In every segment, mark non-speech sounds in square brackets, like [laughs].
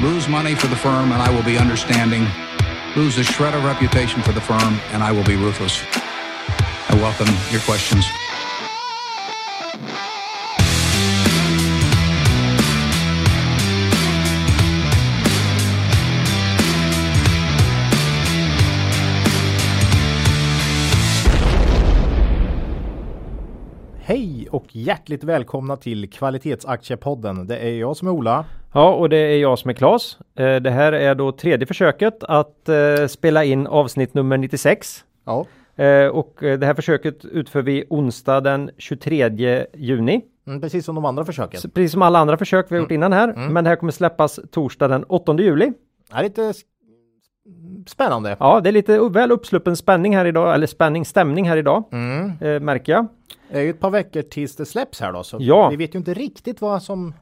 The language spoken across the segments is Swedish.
lose money for the firm and I will be understanding, lose a shred of reputation for the firm and I will be ruthless. I welcome your questions. Hjärtligt välkomna till Kvalitetsaktiepodden. Det är jag som är Ola. Ja, och det är jag som är Klas. Eh, Det här är då tredje försöket att eh, spela in avsnitt nummer 96. Ja. Eh, Och det här försöket utför vi onsdag den 23 juni. Mm, precis som de andra försöken. Precis som alla andra försök vi har gjort innan här. Men det här kommer släppas torsdag den 8 juli. Det är lite spännande. Ja, det är lite väl uppsluppen spänning här idag, eller spänning, stämning här idag, Mm. eh, märker jag. Det är ju ett par veckor tills det släpps här då. Så Ja. vi vet ju inte riktigt vad som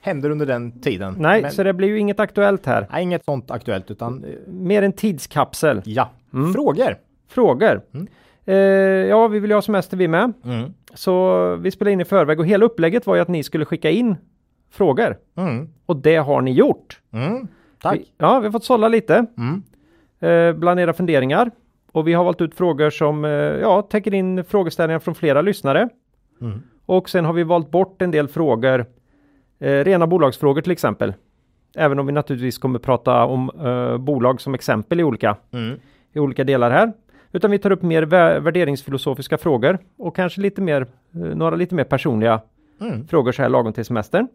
händer under den tiden. Nej, Men, så det blir ju inget aktuellt här. nej inget sånt aktuellt utan Mer en tidskapsel. ja. Mm. Frågor. Frågor. Eh, ja, vi vill ju ha semester vi med. Mm. Så vi spelade in i förväg och hela upplägget var ju att ni skulle skicka in frågor. Mm. Och det har ni gjort. Mm. Tack. Vi, ja, vi har fått sålla lite Mm. eh, bland era funderingar. Och vi har valt ut frågor som eh, ja, täcker in frågeställningar från flera lyssnare. Mm. Och sen har vi valt bort en del frågor, eh, rena bolagsfrågor till exempel. Även om vi naturligtvis kommer prata om eh, bolag som exempel i olika, Mm. i olika delar här. Utan vi tar upp mer vä- värderingsfilosofiska frågor och kanske lite mer, eh, några lite mer personliga Mm. frågor så här lagom till semestern.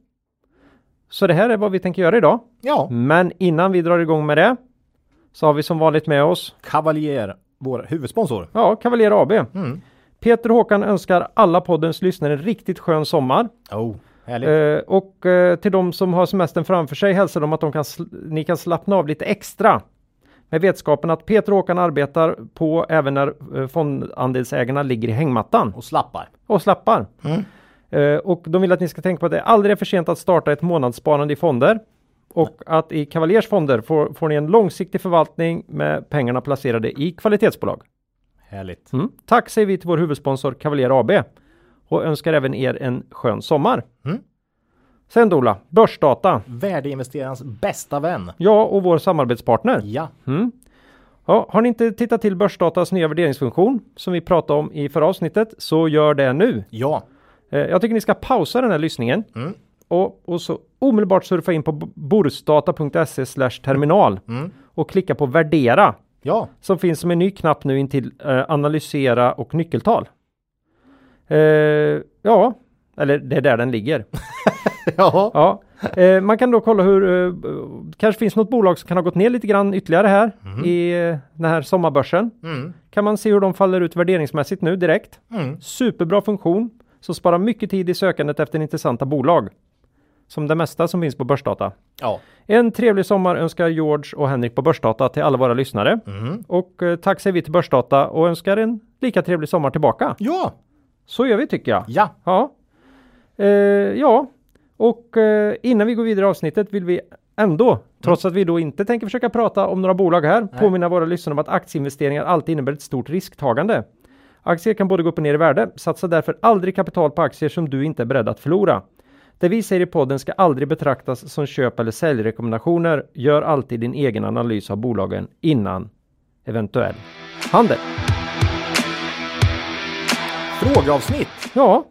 Så det här är vad vi tänker göra idag. Ja. Men innan vi drar igång med det så har vi som vanligt med oss Cavalier, vår huvudsponsor. ja, Cavalier AB. Mm. Peter Håkan önskar alla poddens lyssnare en riktigt skön sommar. Oh, härligt. Eh, och eh, till de som har semestern framför sig hälsar de att de kan ni kan slappna av lite extra. Med vetskapen att Peter Håkan arbetar på även när eh, fondandelsägarna ligger i hängmattan Och slappar. och slappar. Mm. Eh, och de vill att ni ska tänka på att det aldrig är för sent att starta ett månadssparande i fonder. Och att i Cavaliers fonder får, får ni en långsiktig förvaltning med pengarna placerade i kvalitetsbolag. Härligt. Mm. Tack säger vi till vår huvudsponsor Cavalier AB och önskar även er en skön sommar. Mm. Sen Dola, Börsdata. Värdeinvesterarens bästa vän. Ja, och vår samarbetspartner. Ja. Mm. Ja, har ni inte tittat till Börsdatas nya värderingsfunktion som vi pratade om i förra avsnittet så gör det nu. Ja. Eh, Jag tycker ni ska pausa den här lyssningen Mm. Och, och så omedelbart surfa in på borsdata.se slash terminal Mm. och klicka på värdera Ja. som finns som en ny knapp nu intill eh, analysera och nyckeltal. Eh, ja, eller det är där den ligger. [laughs] Ja. Ja, eh, man kan då kolla hur eh, kanske finns något bolag som kan ha gått ner lite grann ytterligare här i eh, den här sommarbörsen. Mm. Kan man se hur de faller ut värderingsmässigt nu direkt. Mm. Superbra funktion som sparar mycket tid i sökandet efter intressanta bolag. Som det mesta som finns på Börsdata. Ja. En trevlig sommar önskar George och Henrik på Börsdata till alla våra lyssnare. Mm. Och eh, tack säger vi till Börsdata och önskar en lika trevlig sommar tillbaka. Ja. Så gör vi tycker jag. Ja. Ja. Eh, ja, och eh, innan vi går vidare i avsnittet vill vi ändå, trots att vi då inte tänker försöka prata om några bolag här, påminna våra lyssnare om att aktieinvesteringar alltid innebär ett stort risktagande. Aktier kan både gå upp och ner i värde. Satsa därför aldrig kapital på aktier som du inte är beredd att förlora. Det vi säger i podden ska aldrig betraktas som köp eller säljrekommendationer. Gör alltid din egen analys av bolagen innan eventuell handel. Frågeavsnitt. Ja,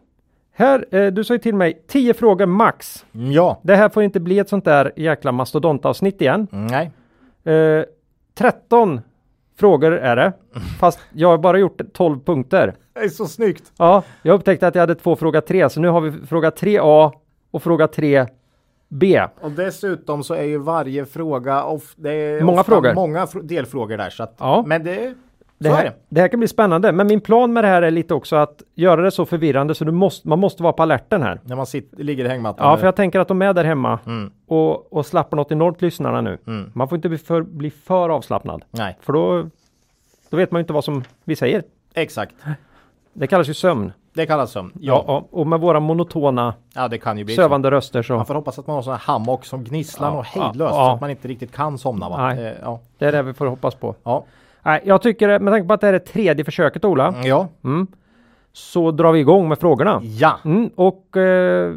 här, eh, du sa ju till mig 10 frågor max. Mm, Ja. Det här får inte bli ett sånt där jäkla mastodontavsnitt igen. Nej. Eh, 13 frågor är det, fast jag har bara gjort 12 punkter. Det är så snyggt. Ja, jag upptäckte att jag hade två fråga 3, så nu har vi fråga 3A och fråga 3B. Och dessutom så är ju varje fråga of, det är Många frågor. Många fr- delfrågor där så att, Ja. Men det, Det här, det. det här kan bli spännande, men min plan med det här är lite också att göra det så förvirrande så du måste, man måste vara på alerten här. När man sitter, ligger i hängmattan. Ja, för jag tänker att de är där hemma Mm. och, och slappar något enormt lyssnarna nu. Mm. Man får inte bli för, bli för avslappnad, Nej, för då, då vet man ju inte vad som vi säger. exakt. Det kallas ju sömn. Det kallas sömn. Ja. Ja. och med våra monotona, ja, det kan ju bli så. sövande röster så Man får hoppas att man har sådana här hammock som gnisslar Ja, och hejdlöst ja, så att man inte riktigt kan somna. Va? Nej. Eh, ja. det är det vi får hoppas på. Ja. Nej, jag tycker, med tanke på att det här är tredje försöket Ola, ja. mm, så drar vi igång med frågorna. Ja. Mm, och eh,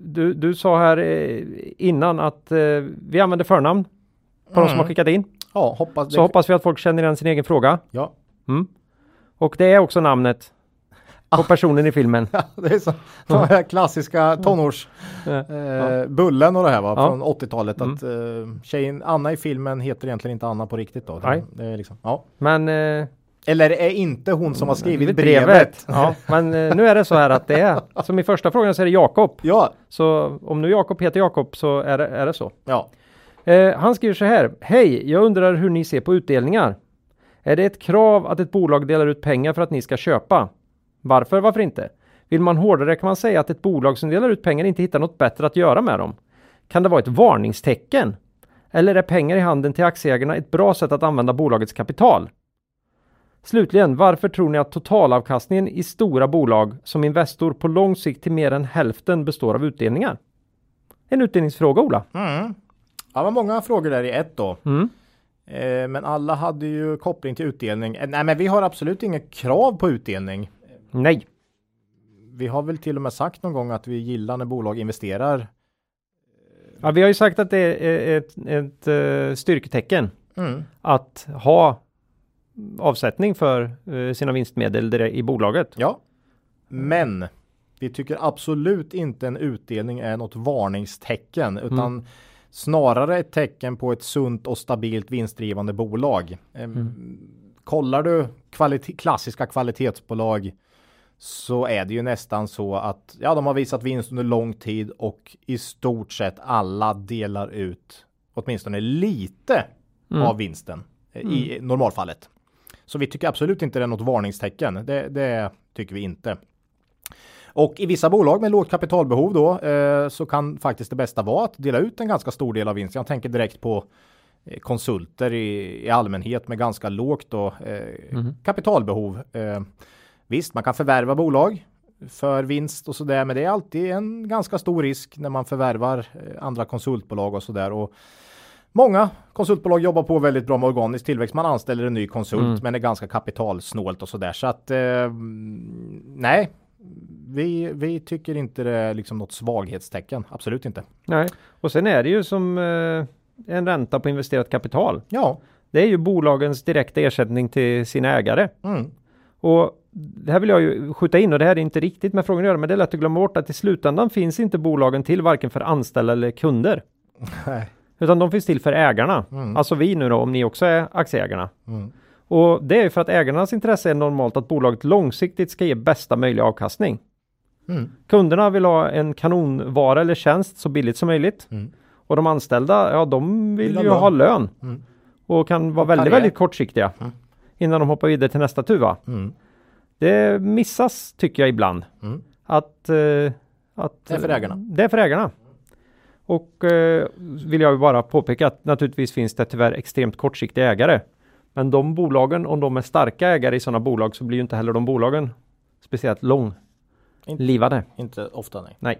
du, du sa här eh, innan att eh, vi använder förnamn på de som har skickat in. Ja, hoppas Så hoppas vi att folk känner igen sin egen fråga. Ja. Mm. Och det är också namnet på personen i filmen. [laughs] Ja, det är så, de här klassiska tonårs eh, Bullen och det här va, Ja. från 80-talet. Att eh, tjejen Anna i filmen heter egentligen inte Anna på riktigt då. Nej. Det är liksom, ja. Men eh, Eller är inte hon som har skrivit brevet. brevet. [laughs] Ja, men eh, nu är det så här att det är som i första frågan så är det Jakob. Ja, Så om nu Jakob heter Jakob så är det, är det så. ja. Eh, han skriver så här. Hej, jag undrar hur ni ser på utdelningar. Är det ett krav att ett bolag delar ut pengar för att ni ska köpa? Varför, varför inte? Vill man hårdare kan man säga att ett bolag som delar ut pengar inte hittar något bättre att göra med dem. Kan det vara ett varningstecken? Eller är pengar i handen till aktieägarna ett bra sätt att använda bolagets kapital? Slutligen, varför tror ni att totalavkastningen i stora bolag som Investor på lång sikt till mer än hälften består av utdelningar? En utdelningsfråga, Ola. Mm. Ja, det var många frågor där i ett då. Mm. Eh, men alla hade ju koppling till utdelning. Eh, nej, men vi har absolut inget krav på utdelning. Nej. Vi har väl till och med sagt någon gång att vi gillar när bolag investerar. Ja, vi har ju sagt att det är ett, ett, eh, styrketecken Mm. att ha avsättning för eh, sina vinstmedel i bolaget. Ja, men vi tycker absolut inte en utdelning är något varningstecken utan snarare ett tecken på ett sunt och stabilt vinstdrivande bolag. Ehm, Kollar du kvalite- klassiska kvalitetsbolag så är det ju nästan så att ja, de har visat vinst under lång tid och i stort sett alla delar ut åtminstone lite av vinsten eh, i normalfallet. Så vi tycker absolut inte det är något varningstecken. Det, det tycker vi inte. Och i vissa bolag med lågt kapitalbehov då eh, så kan faktiskt det bästa vara att dela ut en ganska stor del av vinsten. Jag tänker direkt på eh, konsulter i, i allmänhet med ganska lågt då, eh, kapitalbehov. Eh, visst, man kan förvärva bolag för vinst och sådär, men det är alltid en ganska stor risk när man förvärvar eh, andra konsultbolag och sådär. Och Många konsultbolag jobbar på väldigt bra med organisk tillväxt. Man anställer en ny konsult men är ganska kapitalsnålt och sådär. Så att eh, nej, vi, vi tycker inte det är liksom något svaghetstecken. Absolut inte. Nej, och sen är det ju som eh, en ränta på investerat kapital. Ja, Det är ju bolagens direkta ersättning till sina ägare. mm. Och det här vill jag ju skjuta in och det här är inte riktigt med frågan att göra, men det är lätt att glömma bort att i slutändan finns inte bolagen till varken för anställda eller kunder. [laughs] Nej. Utan de finns till för ägarna. Mm. Alltså vi nu då, om ni också är aktieägarna. Mm. Och det är för att ägarnas intresse är normalt att bolaget långsiktigt ska ge bästa möjliga avkastning. Mm. Kunderna vill ha en kanonvara eller tjänst så billigt som möjligt. Mm. Och de anställda, ja de vill, Vill ju ha lön. Mm. Och kan vara väldigt, väldigt kortsiktiga. Mm. Innan de hoppar vidare till nästa tuva. Mm. Det missas tycker jag ibland. Mm. Att, eh, att Det är för ägarna. Det är för ägarna. Och eh, vill jag bara påpeka att naturligtvis finns det tyvärr extremt kortsiktiga ägare. Men de bolagen, om de är starka ägare i sådana bolag så blir ju inte heller de bolagen speciellt långlivade. Inte ofta nej. Nej.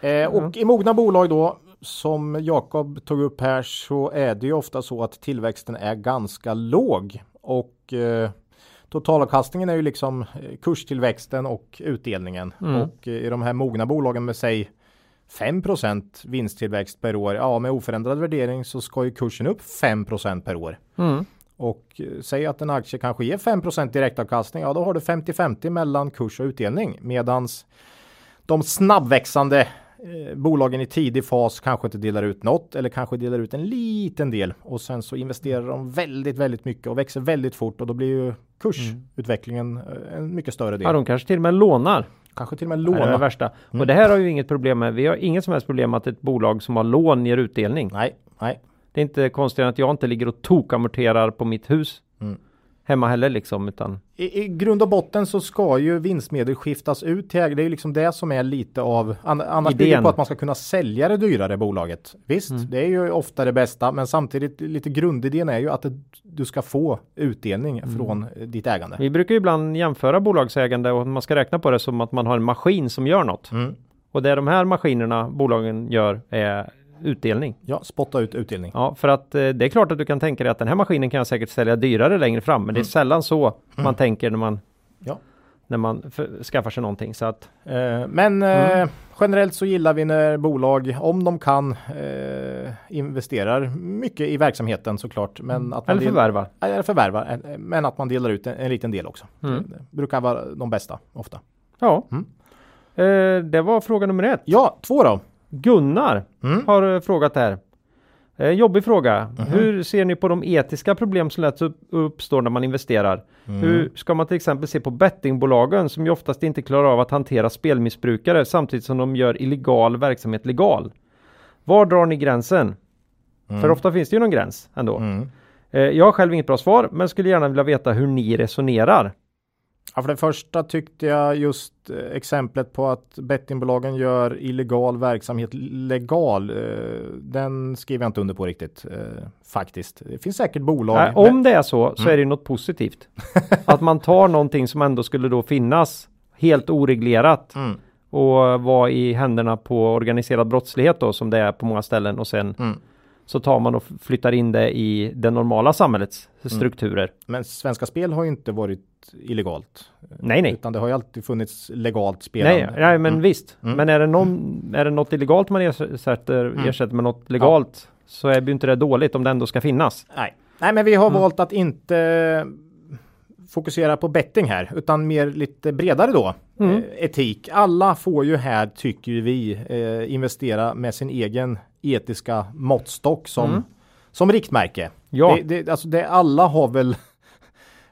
Eh, och i mogna bolag då som Jakob tog upp här så är det ju ofta så att tillväxten är ganska låg och eh, totalavkastningen är ju liksom eh, kurstillväxten och utdelningen Mm. och eh, i de här mogna bolagen med säg 5% vinsttillväxt per år. Ja, med oförändrad värdering så ska ju kursen upp 5% per år. Mm. Och eh, säg att en aktie kanske ger 5% direktavkastning. Ja, då har du 50-50 mellan kurs och utdelning. Medans de snabbväxande bolagen i tidig fas kanske inte delar ut något eller kanske delar ut en liten del och sen så investerar de väldigt, väldigt mycket och växer väldigt fort och då blir ju kursutvecklingen eh, en mycket större del. Ja, de kanske till och med lånar. Kanske till och med Det är det värsta. Mm. Och det här har ju inget problem med. Vi har inget som helst problem med att ett bolag som har lån ger utdelning. Nej, nej. Det är inte konstigt att jag inte ligger och tokamorterar på mitt hus. Mm. Hemma heller liksom, utan I, I grund och botten så ska ju vinstmedel skiftas ut till ägare. Det är ju liksom det som är lite av, an, annars bygger det Idén. på att man ska kunna sälja det dyrare bolaget. Visst, Mm. det är ju ofta det bästa, men samtidigt lite grundidén är ju att det, du ska få utdelning Mm. från ditt ägande. vi brukar ju ibland jämföra bolagsägande och man ska räkna på det som att man har en maskin som gör något. Mm. Och det de här maskinerna bolagen gör är utdelning. Ja, spotta ut utdelning. Ja, för att eh, det är klart att du kan tänka dig att den här maskinen kan jag säkert sälja dyrare längre fram, men det är sällan så man tänker när man Ja. när man för, skaffar sig någonting. Så att, Eh, men Mm. eh, generellt så gillar vi när bolag, om de kan, eh, investerar mycket i verksamheten såklart. Men att man eller del- förvärva. eller förvärvar, eh, men att man delar ut en, en liten del också. Mm. Det brukar vara de bästa ofta. Ja. Mm. Eh, det var fråga nummer ett. Ja, två då. Gunnar Mm. har eh, frågat här. Eh, jobbig fråga. Mhm. Hur ser ni på de etiska problem som lätt upp, uppstår när man investerar? Mm. Hur ska man till exempel se på bettingbolagen som ju oftast inte klarar av att hantera spelmissbrukare samtidigt som de gör illegal verksamhet legal? Var drar ni gränsen? För ofta finns det ju någon gräns ändå. Mm. Eh, jag har själv inget bra svar men skulle gärna vilja veta hur ni resonerar. Ja, för det första tyckte jag just eh, exemplet på att bettingbolagen gör illegal verksamhet legal. Eh, den skriver jag inte under på riktigt eh, faktiskt. Det finns säkert bolag. Nej, men- om det är så så är det något positivt. [laughs] att man tar någonting som ändå skulle då finnas helt oreglerat Mm. och vara i händerna på organiserad brottslighet då som det är på många ställen och sen Mm. så tar man och flyttar in det i det normala samhällets Mm. strukturer. Men Svenska Spel har ju inte varit illegalt. Nej, nej. Utan det har ju alltid funnits legalt spelande. Nej, nej, men Mm. visst. Mm. Men är det, någon, är det något illegalt man ersätter, ersätter med något legalt så är ju inte det dåligt om det ändå ska finnas. Nej. nej, men vi har Mm. valt att inte fokusera på betting här, utan mer lite bredare då. Mm. Eh, etik. Alla får ju här, tycker ju vi, eh, investera med sin egen etiska måttstock som, Mm. som riktmärke. Ja. Det, det, alltså det, alla har väl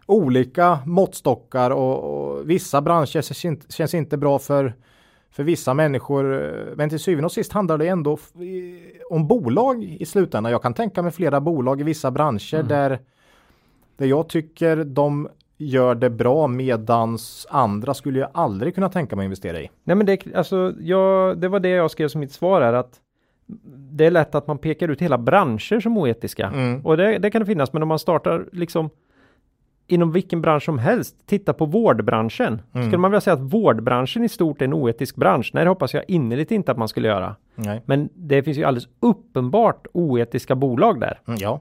olika måttstockar och, och vissa branscher känns inte, känns inte bra för för vissa människor, men till syvende och sist handlar det ändå om bolag i slutändan. Jag kan tänka mig flera bolag i vissa branscher Mm. där, där jag tycker de gör det bra medans andra skulle jag aldrig kunna tänka mig att investera i. Nej men det, alltså, jag, det var det jag skrev som mitt svar här att det är lätt att man pekar ut hela branscher som oetiska. Mm. Och det, det kan det finnas, men om man startar liksom inom vilken bransch som helst, titta på vårdbranschen. Mm. Skulle man vilja säga att vårdbranschen i stort är en oetisk bransch? Nej, det hoppas jag innerligt inte att man skulle göra. Nej. Men det finns ju alldeles uppenbart oetiska bolag där. Mm, ja.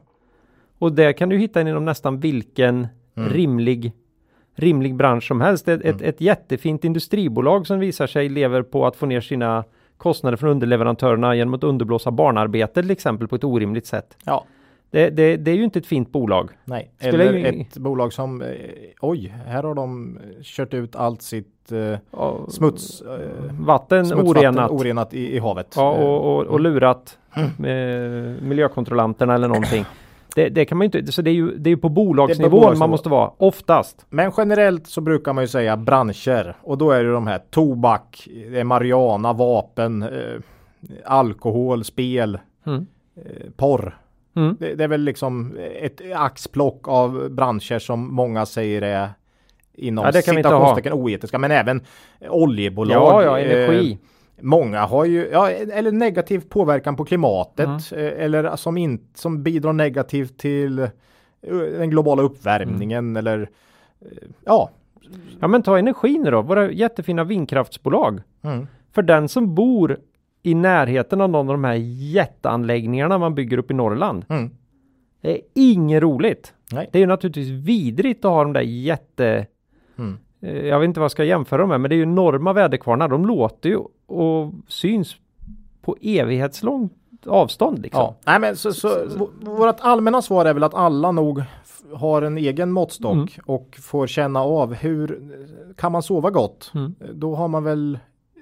Och det kan du hitta inom nästan vilken Mm. rimlig, rimlig bransch som helst. Ett, ett, ett jättefint industribolag som visar sig lever på att få ner sina kostnader från underleverantörerna genom att underblåsa barnarbete till exempel på ett orimligt sätt. ja. Det, det, det är ju inte ett fint bolag. Nej, Skulle eller ju- ett bolag som eh, oj, här har de kört ut allt sitt eh, Ja, smuts, eh, Vatten orenat. orenat i, i havet. Ja, Eh, och, och, och lurat eh, miljökontrollanterna eller någonting. Det, det kan man ju inte, så det är ju, det är ju på bolagsnivån bolagsnivå. man måste vara, oftast. Men generellt så brukar man ju säga branscher och då är det de här tobak, det är marijuana, vapen, eh, alkohol, spel, Mm. eh, porr. Mm. Det, det är väl liksom ett axplock av branscher som många säger är inom Ja, citationstecken oetiska, men även oljebolag. Ja, ja, eh, energi. Många har ju, ja, eller negativ påverkan på klimatet Mm. eh, eller som, in, som bidrar negativt till eh, den globala uppvärmningen Mm. eller eh, ja. Ja men ta energin då, våra jättefina vindkraftsbolag. Mm. För den som bor i närheten av någon av de här jätteanläggningarna man bygger upp i Norrland. Mm. Det är inget roligt. Nej. Det är ju naturligtvis vidrigt att ha de där jätte... Mm. eh, Jag vet inte vad jag ska jämföra dem med, men det är ju enorma väderkvarnar. De låter ju och syns på evighetslångt avstånd liksom. Ja, nej men så, så, vårt allmänna svar är väl att alla nog har en egen måttstock Mm. och får känna av hur kan man sova gott? Mm. Då har man väl,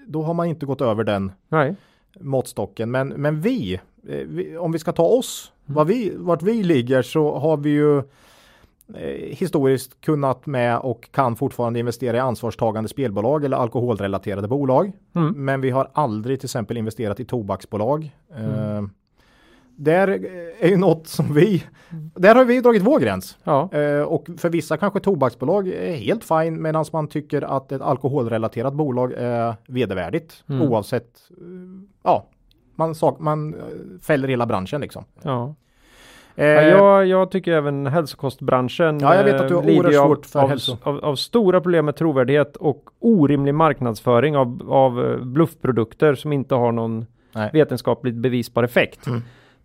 då har man inte gått över den Nej. Måttstocken. Men, men vi, eh, vi, om vi ska ta oss, Mm. vad vi, vart vi ligger så har vi ju eh, historiskt kunnat med och kan fortfarande investera i ansvarstagande spelbolag eller alkoholrelaterade bolag. Mm. Men vi har aldrig till exempel investerat i tobaksbolag. Mm. Eh, där är ju något som vi, där har vi dragit vår gräns. Ja. Eh, och för vissa kanske tobaksbolag är helt fine medan man tycker att ett alkoholrelaterat bolag är vedervärdigt Mm. oavsett, eh, ja, man, sak, man eh, fäller hela branschen liksom. ja. Eh, Ja, jag, jag tycker även hälsokostbranschen Ja, jag vet att du har eh, lider svårt för av, hälso- av, av stora problem med trovärdighet och orimlig marknadsföring av, av eh, bluffprodukter som inte har någon Nej. vetenskapligt bevisbar effekt. Mm.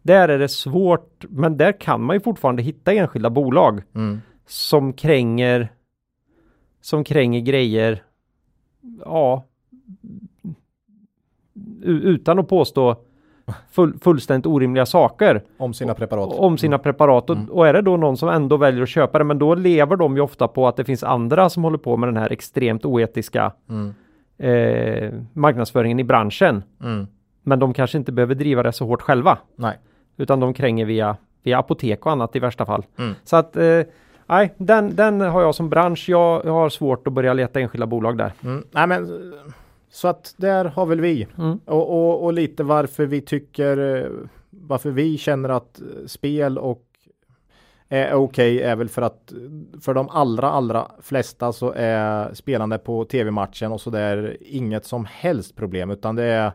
Där är det svårt, men där kan man ju fortfarande hitta enskilda bolag Mm. som kränger som kränger grejer, ja, utan att påstå full, fullständigt orimliga saker Om sina preparat. om sina preparat. Och, och är det då någon som ändå väljer att köpa det, men då lever de ju ofta på att det finns andra som håller på med den här extremt oetiska Mm. eh, marknadsföringen i branschen. Mm. Men de kanske inte behöver driva det så hårt själva, Nej. Utan de kränger via, via apotek och annat i värsta fall. Mm. Så att eh, Nej, den, den har jag som bransch. Jag, har svårt att börja leta enskilda bolag där. Mm. Nej, men så att där har väl vi Mm. och, och, och lite varför vi tycker eh, varför vi känner att eh, spel och är okej är väl för att eh, för de allra allra flesta så är spelande på tv-matchen och så där inget som helst problem utan det är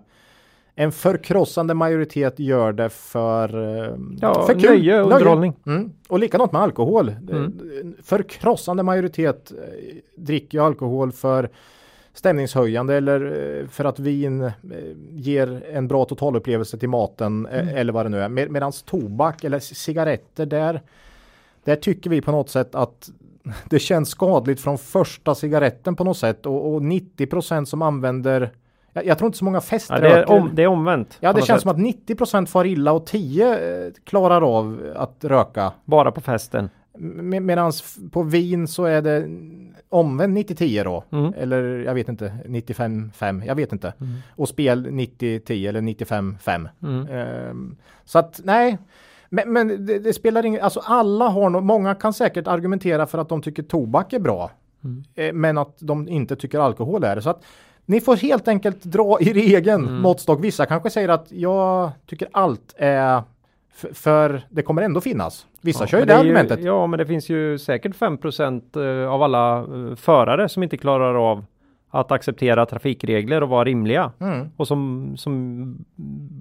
en förkrossande majoritet gör det för, eh, Ja, för nöje och underhållning. Mm. Och likadant med alkohol. Mm. En Förkrossande majoritet eh, dricker ju alkohol för stämningshöjande eller eh, för att vin eh, ger en bra totalupplevelse till maten eh, Mm. eller vad det nu är. Med, medans tobak eller cigaretter där, där tycker vi på något sätt att [laughs] det känns skadligt från första cigaretten på något sätt och, och 90% som använder jag, jag tror inte så många Ja, feströker. det, är om, det är omvänt. Ja, det känns sätt. som att 90 far illa och 10 eh, klarar av att röka. Bara på festen. Med, Medan på vin så är det omvänt 90-10 då. Mm. Eller jag vet inte, 95-5, jag vet inte. Mm. Och spel 90-10 eller 95-5. Mm. Ehm, så att nej, men, men det, det spelar ingen, alltså alla har nog, många kan säkert argumentera för att de tycker tobak är bra. Mm. Eh, men att de inte tycker alkohol är det. Så att ni får helt enkelt dra er egen Mm. måttstock. Vissa kanske säger att jag tycker allt är för det kommer ändå finnas. Vissa kör ju det är argumentet. Ju, ja, men det finns ju säkert 5 eh, av alla eh, förare som inte klarar av att acceptera trafikregler och vara rimliga Mm. och som, som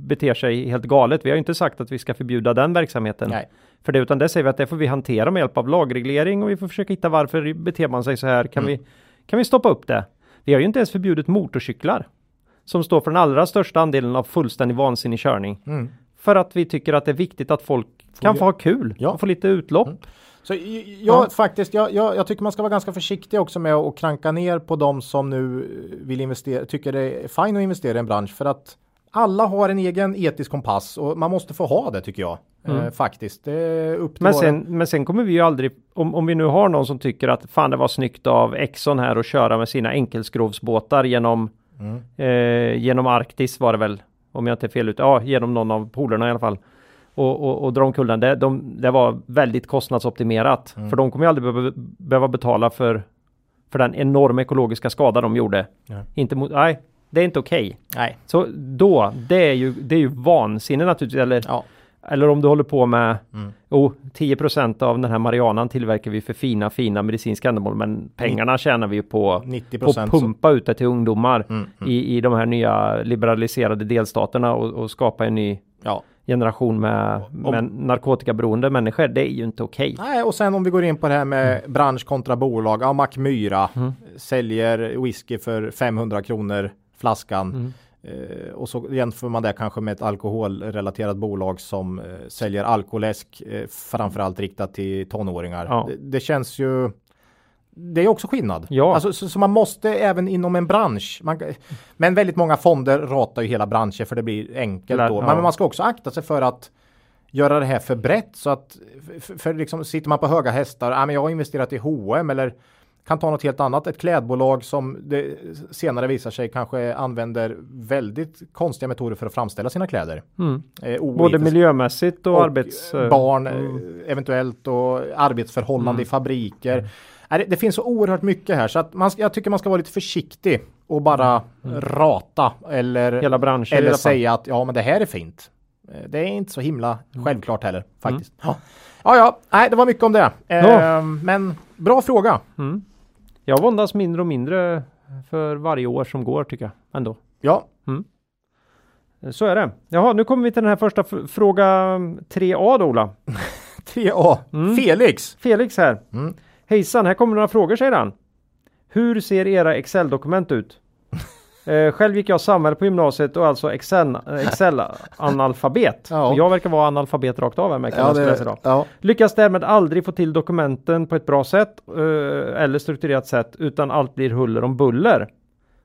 beter sig helt galet. Vi har inte sagt att vi ska förbjuda den verksamheten. Nej. För det, utan det säger vi att det får vi hantera med hjälp av lagreglering och vi får försöka hitta varför beter man sig så här. Kan, Mm. vi, kan vi stoppa upp det? Vi har ju inte ens förbjudit motorcyklar som står för den allra största andelen av fullständig vansinnig körning. Mm. För att vi tycker att det är viktigt att folk kan ju- få ha kul Ja. och få lite utlopp. Så j- jag Ja. faktiskt, jag, jag, jag tycker man ska vara ganska försiktig också med att kranka ner på de som nu vill investera, tycker det är fine att investera i en bransch för att alla har en egen etisk kompass och man måste få ha det tycker jag. Eh, faktiskt, det är upp till Men sen, men sen kommer vi ju aldrig, om, om vi nu har någon som tycker att fan det var snyggt av Exxon här att köra med sina enkelskrovsbåtar genom, Mm. eh, genom Arktis var det väl, om jag inte är fel ute, ja genom någon av polerna i alla fall. Och, och, och dra omkull den, det, de, det var väldigt kostnadsoptimerat. Mm. För de kommer ju aldrig behöva, behöva betala för, för den enorma ekologiska skada de gjorde. Nej. Inte mot, nej, det är inte okej. Nej. Så då, det är ju, det är ju vansinne naturligtvis, eller Ja. eller om du håller på med Mm. oh, 10% av den här marijuanan tillverkar vi för fina, fina medicinska ändamål. Men pengarna tjänar vi ju på, 90 på att pumpa ut det till ungdomar Mm, i, i de här nya liberaliserade delstaterna och, och skapa en ny Ja. generation med, Om- med narkotikaberoende människor. Det är ju inte okej. Nej, och sen om vi går in på det här med Mm. bransch kontra bolag. Ja, Macmyra säljer whisky för 500 kronor flaskan. Mm. Eh, och så jämför man det kanske med ett alkoholrelaterat bolag som eh, säljer alkoläsk eh, framförallt riktat till tonåringar. Ja. Det, det känns ju det är också skillnad. Ja. Alltså, så, så man måste även inom en bransch. Man, men väldigt många fonder ratar ju hela branscher för det blir enkelt Lär- då. ja. Men man ska också akta sig för att göra det här för brett så att för, för liksom sitter man på höga hästar, ja men jag har investerat i H&M eller kan ta något helt annat, ett klädbolag som det senare visar sig kanske använder väldigt konstiga metoder för att framställa sina kläder. Mm. Eh, Både miljömässigt och, och arbets... barn mm. eventuellt och arbetsförhållande Mm. i fabriker. Det, det finns så oerhört mycket här så att man, jag tycker man ska vara lite försiktig och bara rata eller, Mm. Hela branscher i eller säga att ja men det här är fint. Eh, Det är inte så himla Mm. självklart heller faktiskt. Ja. ja, ja, nej det var mycket om det. Eh. Men bra fråga. Mm. Jag våndas mindre och mindre för varje år som går tycker jag ändå. Ja, Så är det. Jaha, nu kommer vi till den här första fråga 3A då Ola. [laughs] 3A. Mm. Felix. Felix här. Mm. Hejsan, här kommer några frågor säger han. Hur ser era Excel-dokument ut? Eh, själv gick jag samhälle på gymnasiet och alltså Excel, Excel analfabet. [laughs] Ja. Jag verkar vara analfabet rakt av här med Ja, det, idag. ja. Lyckas därmed aldrig få till dokumenten på ett bra sätt eh, eller strukturerat sätt utan allt blir huller om buller.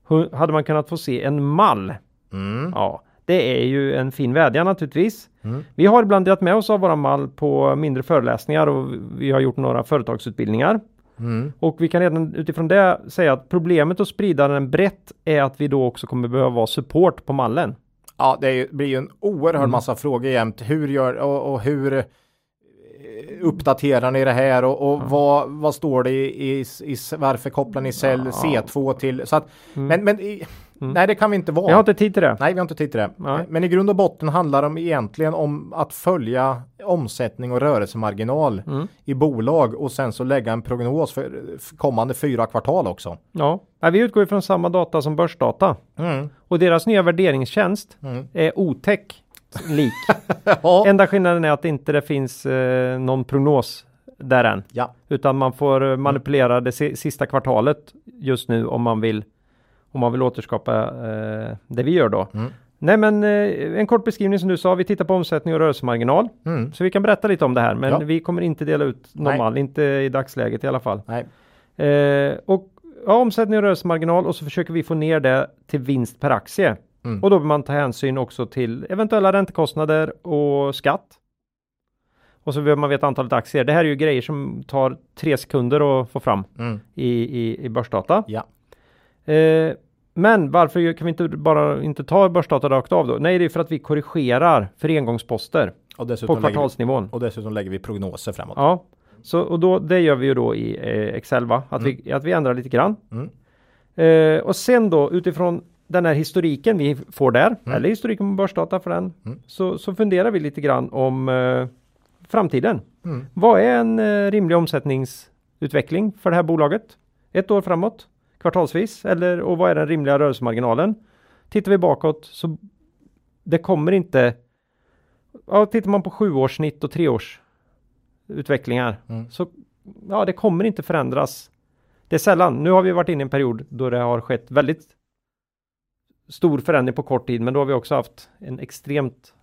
Hu- hade man kunnat få se en mall? Mm. Ja, det är ju en fin vädjan naturligtvis. Mm. Vi har ibland delat med oss av våra mall på mindre föreläsningar och vi har gjort några företagsutbildningar. Mm. Och vi kan redan utifrån det säga att problemet att sprida den brett är att vi då också kommer behöva vara support på mallen. Ja, det ju, blir ju en oerhörd Mm. massa frågor jämt. Hur gör och, och hur eh, uppdaterar ni det här och, och vad, vad står det i, i, i varför kopplar ni cell Ja. C2 till så att Mm. men, men i, nej det kan vi inte vara. Jag har inte tid till det. Nej, vi har inte tid till det. Nej. Men i grund och botten handlar det om egentligen om att följa omsättning och rörelsemarginal Mm. i bolag och sen så lägga en prognos för kommande fyra kvartal också. Ja, Nej, vi utgår ifrån samma data som börsdata Mm. och deras nya värderingsstjänst Mm. är OTEC lik. [laughs] Ja. Enda skillnaden är att inte det finns eh, någon prognos där än. ja. Utan man får eh, manipulera det si- sista kvartalet just nu om man vill om man vill återskapa eh, det vi gör då. Mm. Nej men eh, en kort beskrivning som du sa, vi tittar på omsättning och rörelsemarginal. Mm. Så vi kan berätta lite om det här men Ja. vi kommer inte dela ut någon mall, inte i dagsläget i alla fall. Eh, och ja, omsättning och rörelsemarginal och så försöker vi få ner det till vinst per aktie. Mm. Och då behöver man ta hänsyn också till eventuella räntekostnader och skatt. Och så behöver man veta antalet aktier. Det här är ju grejer som tar tre sekunder att få fram Mm. i, i, i börsdata. Ja. Eh, men varför kan vi inte bara inte ta börsdata rakt av då? Nej, det är för att vi korrigerar för engångsposter Och på lägger vi, kvartalsnivån. och dessutom lägger vi prognoser framåt. Ja, så och då det gör vi ju då i eh, Excel va? Att, vi, att vi ändrar lite grann. Mm. Eh, och sen då utifrån den här historiken vi får där, eller historiken på börsdata för den, Mm. så, så funderar vi lite grann om eh, framtiden. Mm. Vad är en eh, rimlig omsättningsutveckling för det här bolaget? Ett år framåt? Kvartalsvis? Eller och vad är den rimliga rörelsemarginalen? Tittar vi bakåt så det kommer inte Ja, tittar man på sjuårssnitt och treårs utvecklingar Mm. så ja, det kommer inte förändras. Det är sällan. Nu har vi varit inne i en period då det har skett väldigt stor förändring på kort tid, men då har vi också haft en extremt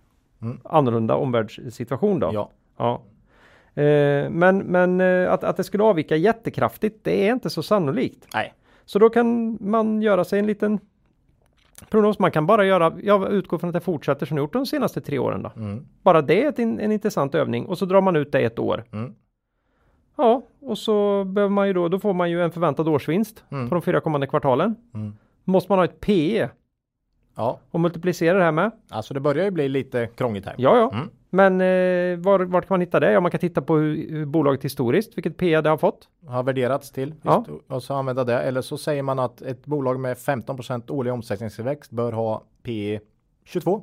Mm. annorlunda omvärldssituation då. Ja. Ja. Eh, men men eh, att, att det skulle avvika jättekraftigt, det är inte så sannolikt. Nej. Så då kan man göra sig en liten prognos. Man kan bara göra, jag utgår från att det fortsätter som gjort de senaste tre åren då. Mm. Bara det är in- en intressant övning och så drar man ut det ett år. Mm. Ja, och så behöver man ju då, då får man ju en förväntad årsvinst Mm. på de fyra kommande kvartalen. Mm. Måste man ha ett PE Ja, och multiplicera det här med? alltså det börjar ju bli lite krångligt här. Ja, ja. Mm. Men eh, var, vart kan man hitta det? Ja, man kan titta på hur, hur bolaget historiskt, vilket PE det har fått. Har värderats till Ja. och så använda det. Eller så säger man att ett bolag med 15% årlig omsättningstillväxt bör ha P 22.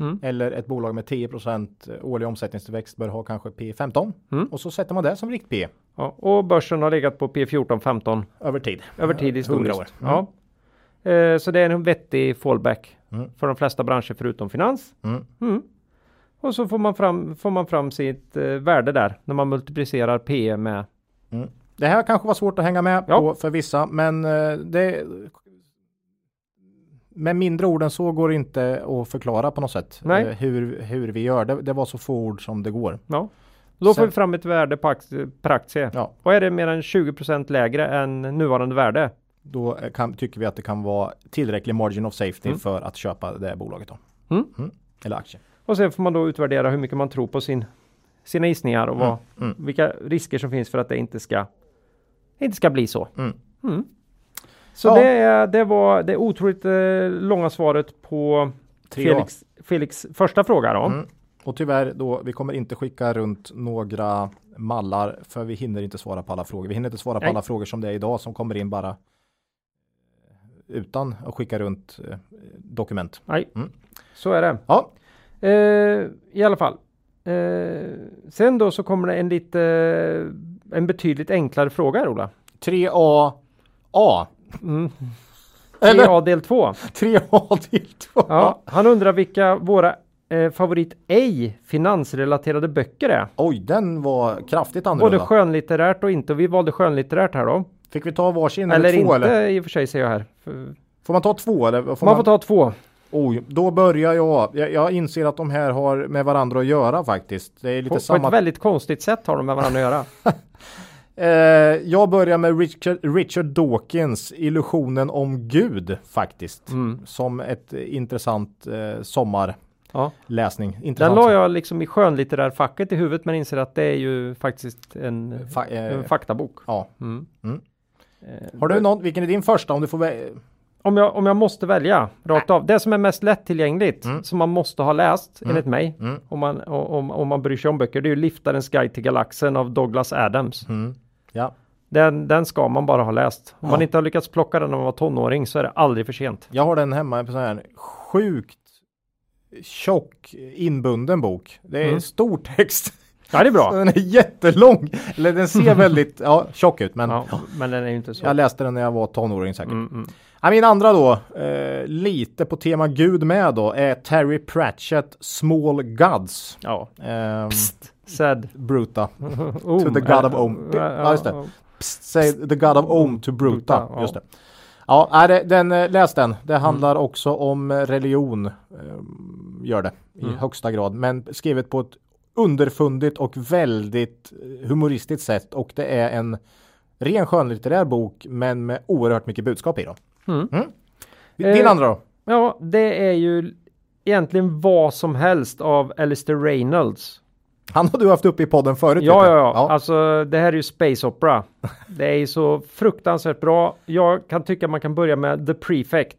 Mm. Eller ett bolag med 10% årlig omsättningstillväxt bör ha kanske P 15. Mm. Och så sätter man det som rikt P Ja, och börsen har legat på P14, 15 över tid. över tid 100 historiskt. år. Mm. Ja. Eh, så det är en vettig fallback Mm. för de flesta branscher förutom finans. Mm. Mm. Och så får man fram, får man fram sitt eh, värde där när man multiplicerar P med. Det här kanske var svårt att hänga med Ja. på för vissa, men eh, det med mindre ord än så går det inte att förklara på något sätt eh, hur, hur vi gör. Det, det var så få ord som det går. Ja. Då får Sen- vi fram ett värde på aktie, per aktie. Ja. Och är det mer än 20% lägre än nuvarande värde? Då eh, kan, tycker vi att det kan vara tillräcklig margin of safety Mm. för att köpa det bolaget. Då. Mm. Eller aktie. Och sen får man då utvärdera hur mycket man tror på sin, sina gissningar och vad, Mm. vilka risker som finns för att det inte ska, inte ska bli så. Mm. Mm. Så Ja. det, det var det otroligt eh, långa svaret på Felix, Felix första fråga då. Mm. Och tyvärr då, vi kommer inte skicka runt några mallar för vi hinner inte svara på alla frågor. Vi hinner inte svara på Nej. alla frågor som det är idag som kommer in bara utan att skicka runt eh, dokument. Nej, Mm. så är det. Ja, Eh, I alla fall. Eh, sen då så kommer det en lite, en betydligt enklare fråga här Ola. 3A A. Mm. Eller? 3A del 2. 3A till 2. Ja, han undrar vilka våra eh, favorit ej finansrelaterade böcker är. Oj, den var kraftigt Både annorlunda. skönlitterärt och inte. Och vi valde skönlitterärt här då. Fick vi ta varsin Eller, eller, två inte eller? i och för sig säger jag här. För, Får man ta två eller? Får man får ta två. Oj, då börjar jag. jag. Jag inser att de här har med varandra att göra faktiskt. Det är lite på, samma... på ett väldigt konstigt sätt har de med varandra att göra. [laughs] eh, jag börjar med Richard, Richard Dawkins Illusionen om Gud faktiskt. Mm. Som ett intressant eh, sommarläsning. Ja. Den la jag liksom i skönlitterär facket i huvudet men inser att det är ju faktiskt en, Fa eh, en faktabok. Ja. Mm. Mm. Eh, har du någon, vilken är din första om du får om jag, om jag måste välja rakt av. Det som är mest lättillgängligt mm. som man måste ha läst mm. enligt mig mm. om, man, om, om man bryr sig om böcker. Det är ju Liftarens guide till galaxen av Douglas Adams. Mm. Ja. Den, den ska man bara ha läst. Om ja. man inte har lyckats plocka den när man var tonåring så är det aldrig för sent. Jag har den hemma på sån här sjukt tjock inbunden bok. Det är mm. stor text. Ja det är bra. Den är jättelång. Eller den ser [laughs] väldigt ja, tjock ut men, ja, men den är inte så. Jag läste den när jag var tonåring säkert. Mm, mm. Ja, min andra då, eh, lite på tema Gud med då, är Terry Pratchett Small Gods. Ja. Eh, Psst, said. Bruta. [laughs] to the God of Om. Ja, just det. Psst, say the God of Om to Bruta. Bruta just det. Ja, den, eh, läs den. Det handlar mm. också om religion. Eh, gör det i mm. högsta grad. Men skrivet på ett underfundigt och väldigt humoristiskt sätt. Och det är en ren skönlitterär bok men med oerhört mycket budskap i då. Mm. Mm. Din eh, andra då? Ja, det är ju egentligen vad som helst av Alistair Reynolds. Han har du haft uppe i podden förut. Ja, ja, ja, ja. Alltså det här är ju Space Opera. [laughs] det är ju så fruktansvärt bra. Jag kan tycka man kan börja med The Prefect.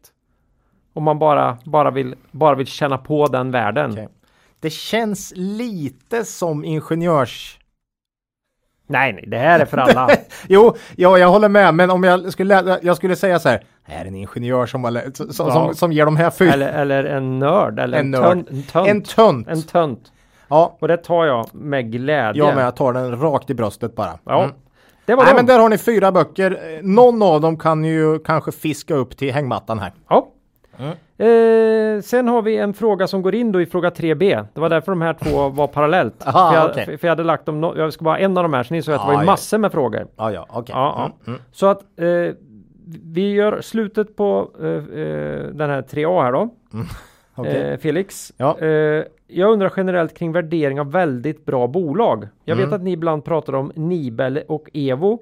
Om man bara, bara, vill, bara vill känna på den världen. Okay. Det känns lite som ingenjörs Nej, nej, det här är för alla. [laughs] jo, ja, jag håller med, men om jag skulle, jag skulle säga så här, här är en ingenjör som, som, ja. som, ger de här fyra. Eller, eller en nörd, eller en, en, nörd. en tönt. En tönt. En tönt. Ja. Och det tar jag med glädje. Jag med, jag tar den rakt i bröstet bara. Ja. Mm. Det var Nej, men där har ni fyra böcker. Någon av dem kan ju kanske fiska upp till hängmattan här. Ja. Mm. Eh, sen har vi en fråga som går in då i fråga 3b. Det var därför de här två var parallellt. [laughs] Aha, för, jag, okay. för, jag, hade lagt dem, no jag ska bara en av de här, så ni såg att det var ju massor med frågor. Ah, ja, okay. ja. Mm, mm. Så att eh, vi gör slutet på eh, eh den här 3a här då. Mm. [laughs] Okay. Eh, Felix. Ja. Eh, jag undrar generellt kring värdering av väldigt bra bolag. Jag vet mm. att ni ibland pratar om Nibel och Evo.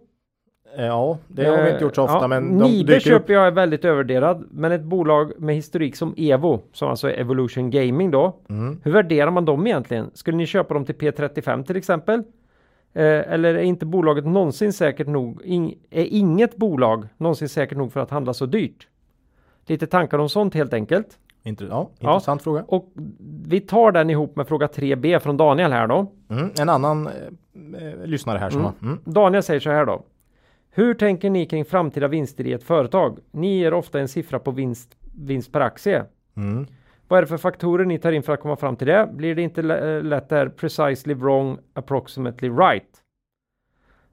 Eh, ja, det har vi inte gjort så ofta. Ja, men Nibe köper jag är väldigt övervärderad. Men ett bolag med historik som Evo, som alltså är Evolution Gaming då. Mm. Hur värderar man dem egentligen? Skulle ni köpa dem till P35 till exempel? Eh, eller är inte bolaget någonsin säkert nog? In, är inget bolag någonsin säkert nog för att handla så dyrt? Lite tankar om sånt helt enkelt. Inter ja, intressant ja. fråga. Och vi tar den ihop med fråga 3B från Daniel här då. Mm, en annan eh, eh lyssnare här som mm. har. Mm. Daniel säger så här då. Hur tänker ni kring framtida vinster i ett företag? Ni ger ofta en siffra på vinst, vinst per aktie. Mm. Vad är det för faktorer ni tar in för att komma fram till det? Blir det inte eh, lätt där precisely wrong, approximately right?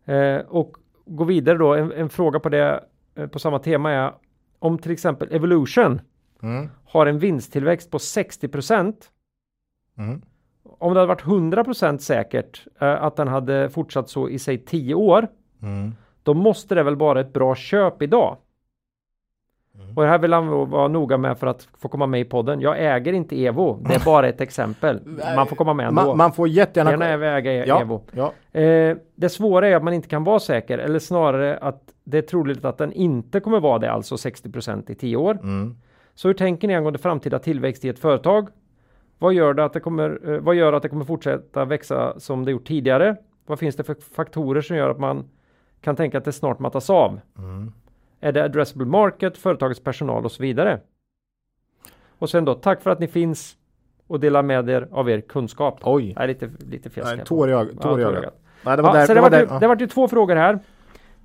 Eh, och gå vidare då, en, en fråga på det eh, på samma tema är om till exempel Evolution mm. har en vinsttillväxt på 60 Mm. Om det hade varit 100% säkert eh, att den hade fortsatt så i sig 10 år. Mm då måste det väl vara ett bra köp idag. Mm. Och det här vill han vara noga med för att få komma med i podden. Jag äger inte Evo, det är bara ett exempel. [laughs] Man får komma med ändå. Man, man får jättegärna Gärna äga e- ja, Evo. Ja. Eh, det svåra är att man inte kan vara säker, eller snarare att det är troligt att den inte kommer vara det, alltså 60 i 10 år. Mm. Så hur tänker ni angående framtida tillväxt i ett företag? Vad gör, det att det kommer, eh, vad gör att det kommer fortsätta växa som det gjort tidigare? Vad finns det för faktorer som gör att man kan tänka att det snart mattas av. Mm. Är det addressable market, företagets personal och så vidare. Och sen då, tack för att ni finns och delar med er av er kunskap. Oj! Nej, lite, lite fjäsk. Tår i ögat. Tår i ögat. Nej, det var ja, där, så det, var, där, det var ju två frågor här.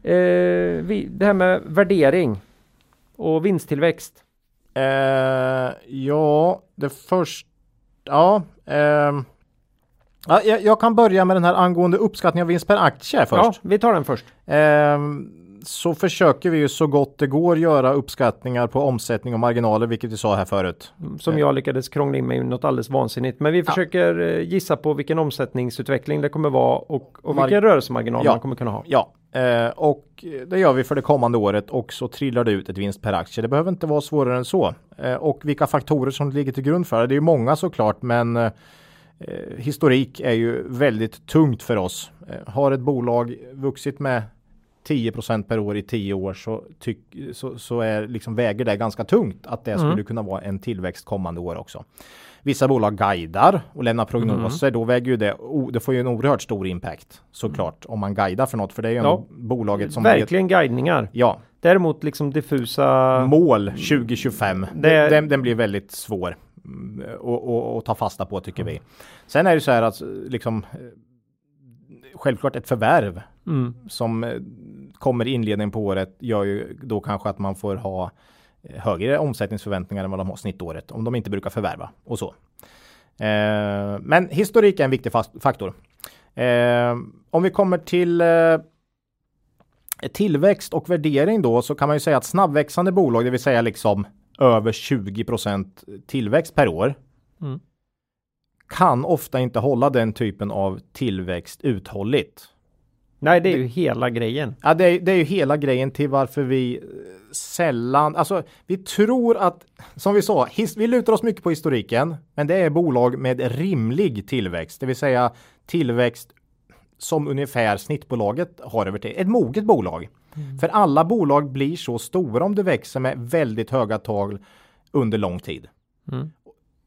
Eh, vi, det här med värdering och vinsttillväxt. Eh, ja, det först. Ja, eh, Ja, jag, jag, kan börja med den här angående uppskattning av vinst per aktie först. Ja, vi tar den först. Ehm, så försöker vi ju så gott det går göra uppskattningar på omsättning och marginaler, vilket vi sa här förut. Som jag lyckades krångla in mig i något alldeles vansinnigt. Men vi försöker ja. Eh, gissa på vilken omsättningsutveckling det kommer vara och, och vilken rörelsemarginal ja. man kommer kunna ha. Ja, Eh, och det gör vi för det kommande året och så trillar det ut ett vinst per aktie. Det behöver inte vara svårare än så. Eh, och vilka faktorer som ligger till grund för det. Det är ju många såklart men eh, historik är ju väldigt tungt för oss. Eh, har ett bolag vuxit med 10% per år i 10 år så, tyck, så, så är liksom väger det ganska tungt att det mm. skulle kunna vara en tillväxt kommande år också. Vissa bolag guidar och lämnar prognoser. Mm. Då väger ju det, det får ju en oerhört stor impact såklart om man guidar för något. För det är ju ja. bolaget som verkligen vet, guidningar. Ja, Däremot liksom diffusa mål 2025. Det... Den, den blir väldigt svår att ta fasta på tycker vi. Sen är det så här att liksom självklart ett förvärv mm. som eh, kommer i inledningen på året gör ju då kanske att man får ha eh, högre omsättningsförväntningar än vad de har snittåret om de inte brukar förvärva och så. Eh, men historik är en viktig faktor. Eh, om vi kommer till eh, tillväxt och värdering då så kan man ju säga att snabbväxande bolag, det vill säga liksom över 20% tillväxt per år. Mm kan ofta inte hålla den typen av tillväxt uthålligt. Nej, det är ju hela grejen. Ja, det är, det är ju hela grejen till varför vi eh, sällan, alltså vi tror att, som vi sa, his, vi lutar oss mycket på historiken, men det är bolag med rimlig tillväxt, det vill säga tillväxt som ungefär snittbolaget har över tid. Ett moget bolag. Mm. För alla bolag blir så stora om det växer med väldigt höga tal under lång tid. Mm.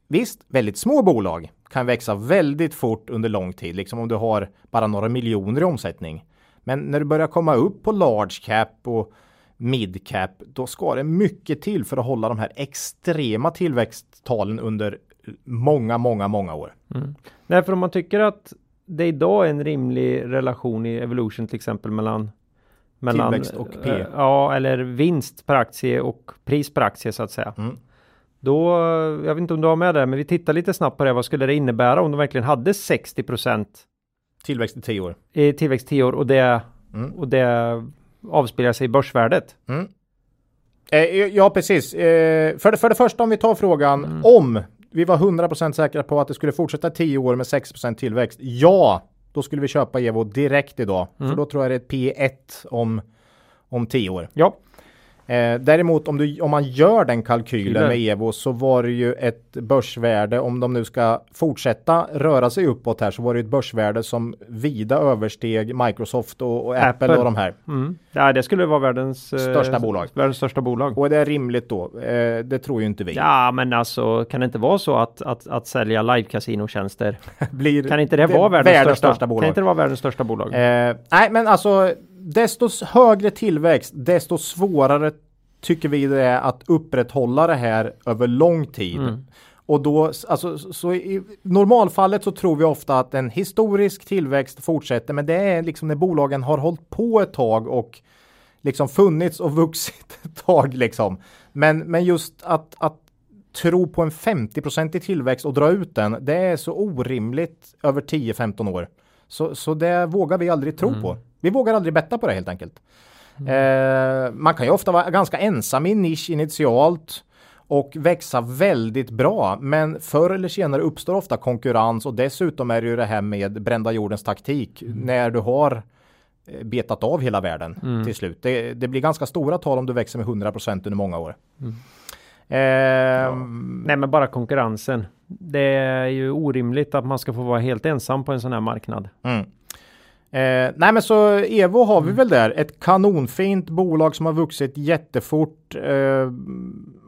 Visst, väldigt små bolag kan växa väldigt fort under lång tid, liksom om du har bara några miljoner i omsättning. Men när du börjar komma upp på large cap och mid cap, då ska det mycket till för att hålla de här extrema tillväxttalen under många, många, många år. Mm. För om man tycker att det idag är en rimlig relation i Evolution till exempel mellan mellan, Tillväxt och P. Äh, ja, eller vinst per aktie och pris per aktie så att säga. Mm. Då, jag vet inte om du har med det, men vi tittar lite snabbt på det. Vad skulle det innebära om de verkligen hade 60 Tillväxt i 10 år. I tillväxt 10 år och det, mm. och det avspeglar sig i börsvärdet. Mm. Eh, ja, precis. Eh, för, det, för det första om vi tar frågan mm. om vi var 100% säkra på att det skulle fortsätta 10 år med 6% tillväxt. Ja, då skulle vi köpa Evo direkt idag. För mm. då tror jag det är ett P1 om, om 10 år. Ja. Eh, däremot om, du, om man gör den kalkylen med Evo så var det ju ett börsvärde om de nu ska fortsätta röra sig uppåt här så var det ett börsvärde som vida översteg Microsoft och, och Apple, Apple, och de här. Mm. Ja, det skulle vara världens eh, största bolag. Världens största bolag. Och är det rimligt då? Eh, det tror ju inte vi. Ja, men alltså kan det inte vara så att, att, att sälja live kasinotjänster [laughs] blir kan inte det, det vara världens, världens största, största, bolag? Kan inte det vara världens största bolag? Eh, nej, men alltså desto högre tillväxt, desto svårare tycker vi det är att upprätthålla det här över lång tid. Mm. Och då, alltså, så i normalfallet så tror vi ofta att en historisk tillväxt fortsätter, men det är liksom när bolagen har hållit på ett tag och liksom funnits och [laughs] vuxit ett tag liksom. Men, men just att, att tro på en 50% tillväxt och dra ut den, det är så orimligt över 10-15 år. Så, så det vågar vi aldrig tro mm. på. Vi vågar aldrig betta på det helt enkelt. Mm. Eh, man kan ju ofta vara ganska ensam i en nisch initialt och växa väldigt bra. Men förr eller senare uppstår ofta konkurrens och dessutom är det ju det här med brända jordens taktik mm. när du har eh, betat av hela världen mm. till slut. Det, det, blir ganska stora tal om du växer med 100% under många år. Mm. Eh, ja. Nej men bara konkurrensen. Det är ju orimligt att man ska få vara helt ensam på en sån här marknad. Mm. Eh, nej men så Evo har vi mm. väl där. Ett kanonfint bolag som har vuxit jättefort. Eh,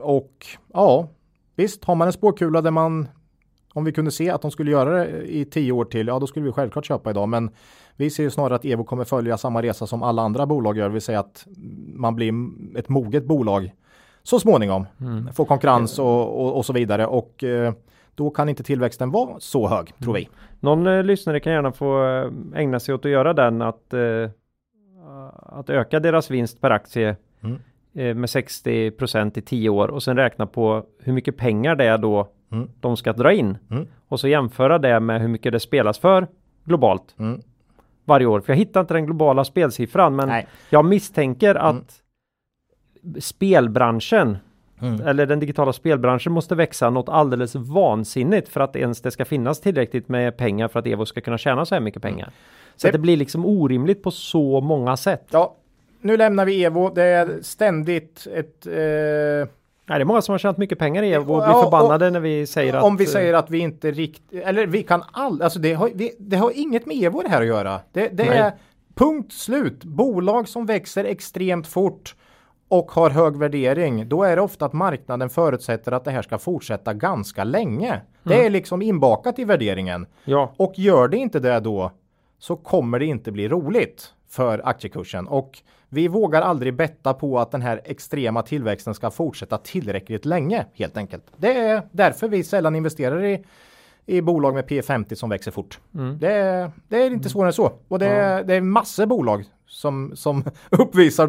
och ja, visst har man en spåkula där man om vi kunde se att de skulle göra det i tio år till, ja då skulle vi självklart köpa idag. Men vi ser ju snarare att Evo kommer följa samma resa som alla andra bolag gör. Vi säger att man blir ett moget bolag så småningom. Mm. Får konkurrens och, och, och, så vidare. Och eh, då kan inte tillväxten vara så hög, tror vi. Någon eh, lyssnare kan gärna få eh, ägna sig åt att göra den, att, eh, att öka deras vinst per aktie mm. eh, med 60% i 10 år och sen räkna på hur mycket pengar det är då mm. de ska dra in. Mm. Och så jämföra det med hur mycket det spelas för globalt mm. varje år. För jag hittar inte den globala spelsiffran, men Nej. jag misstänker att mm. spelbranschen Mm. Eller den digitala spelbranschen måste växa något alldeles vansinnigt för att ens det ska finnas tillräckligt med pengar för att Evo ska kunna tjäna så här mycket pengar. Mm. Så Det- det blir liksom orimligt på så många sätt. Ja, nu lämnar vi Evo. Det är ständigt ett... Eh, Nej, det är många som har tjänat mycket pengar i Evo och blir Ja, och- förbannade när vi säger att... om vi eh, säger att vi inte riktigt, eller vi kan all, alltså det har, vi, det har inget med Evo det här att göra. Det, det är punkt slut. Bolag som växer extremt fort och har hög värdering, då är det ofta att marknaden förutsätter att det här ska fortsätta ganska länge. Det Mm. är liksom inbakat i värderingen. Ja, Och gör det inte det då så kommer det inte bli roligt för aktiekursen. Och vi vågar aldrig betta på att den här extrema tillväxten ska fortsätta tillräckligt länge helt enkelt. Det är därför vi sällan investerar i, i bolag med P50 som växer fort. Det, är, det är inte svårare än så. Och det, är, det är massor bolag som, som [laughs] uppvisar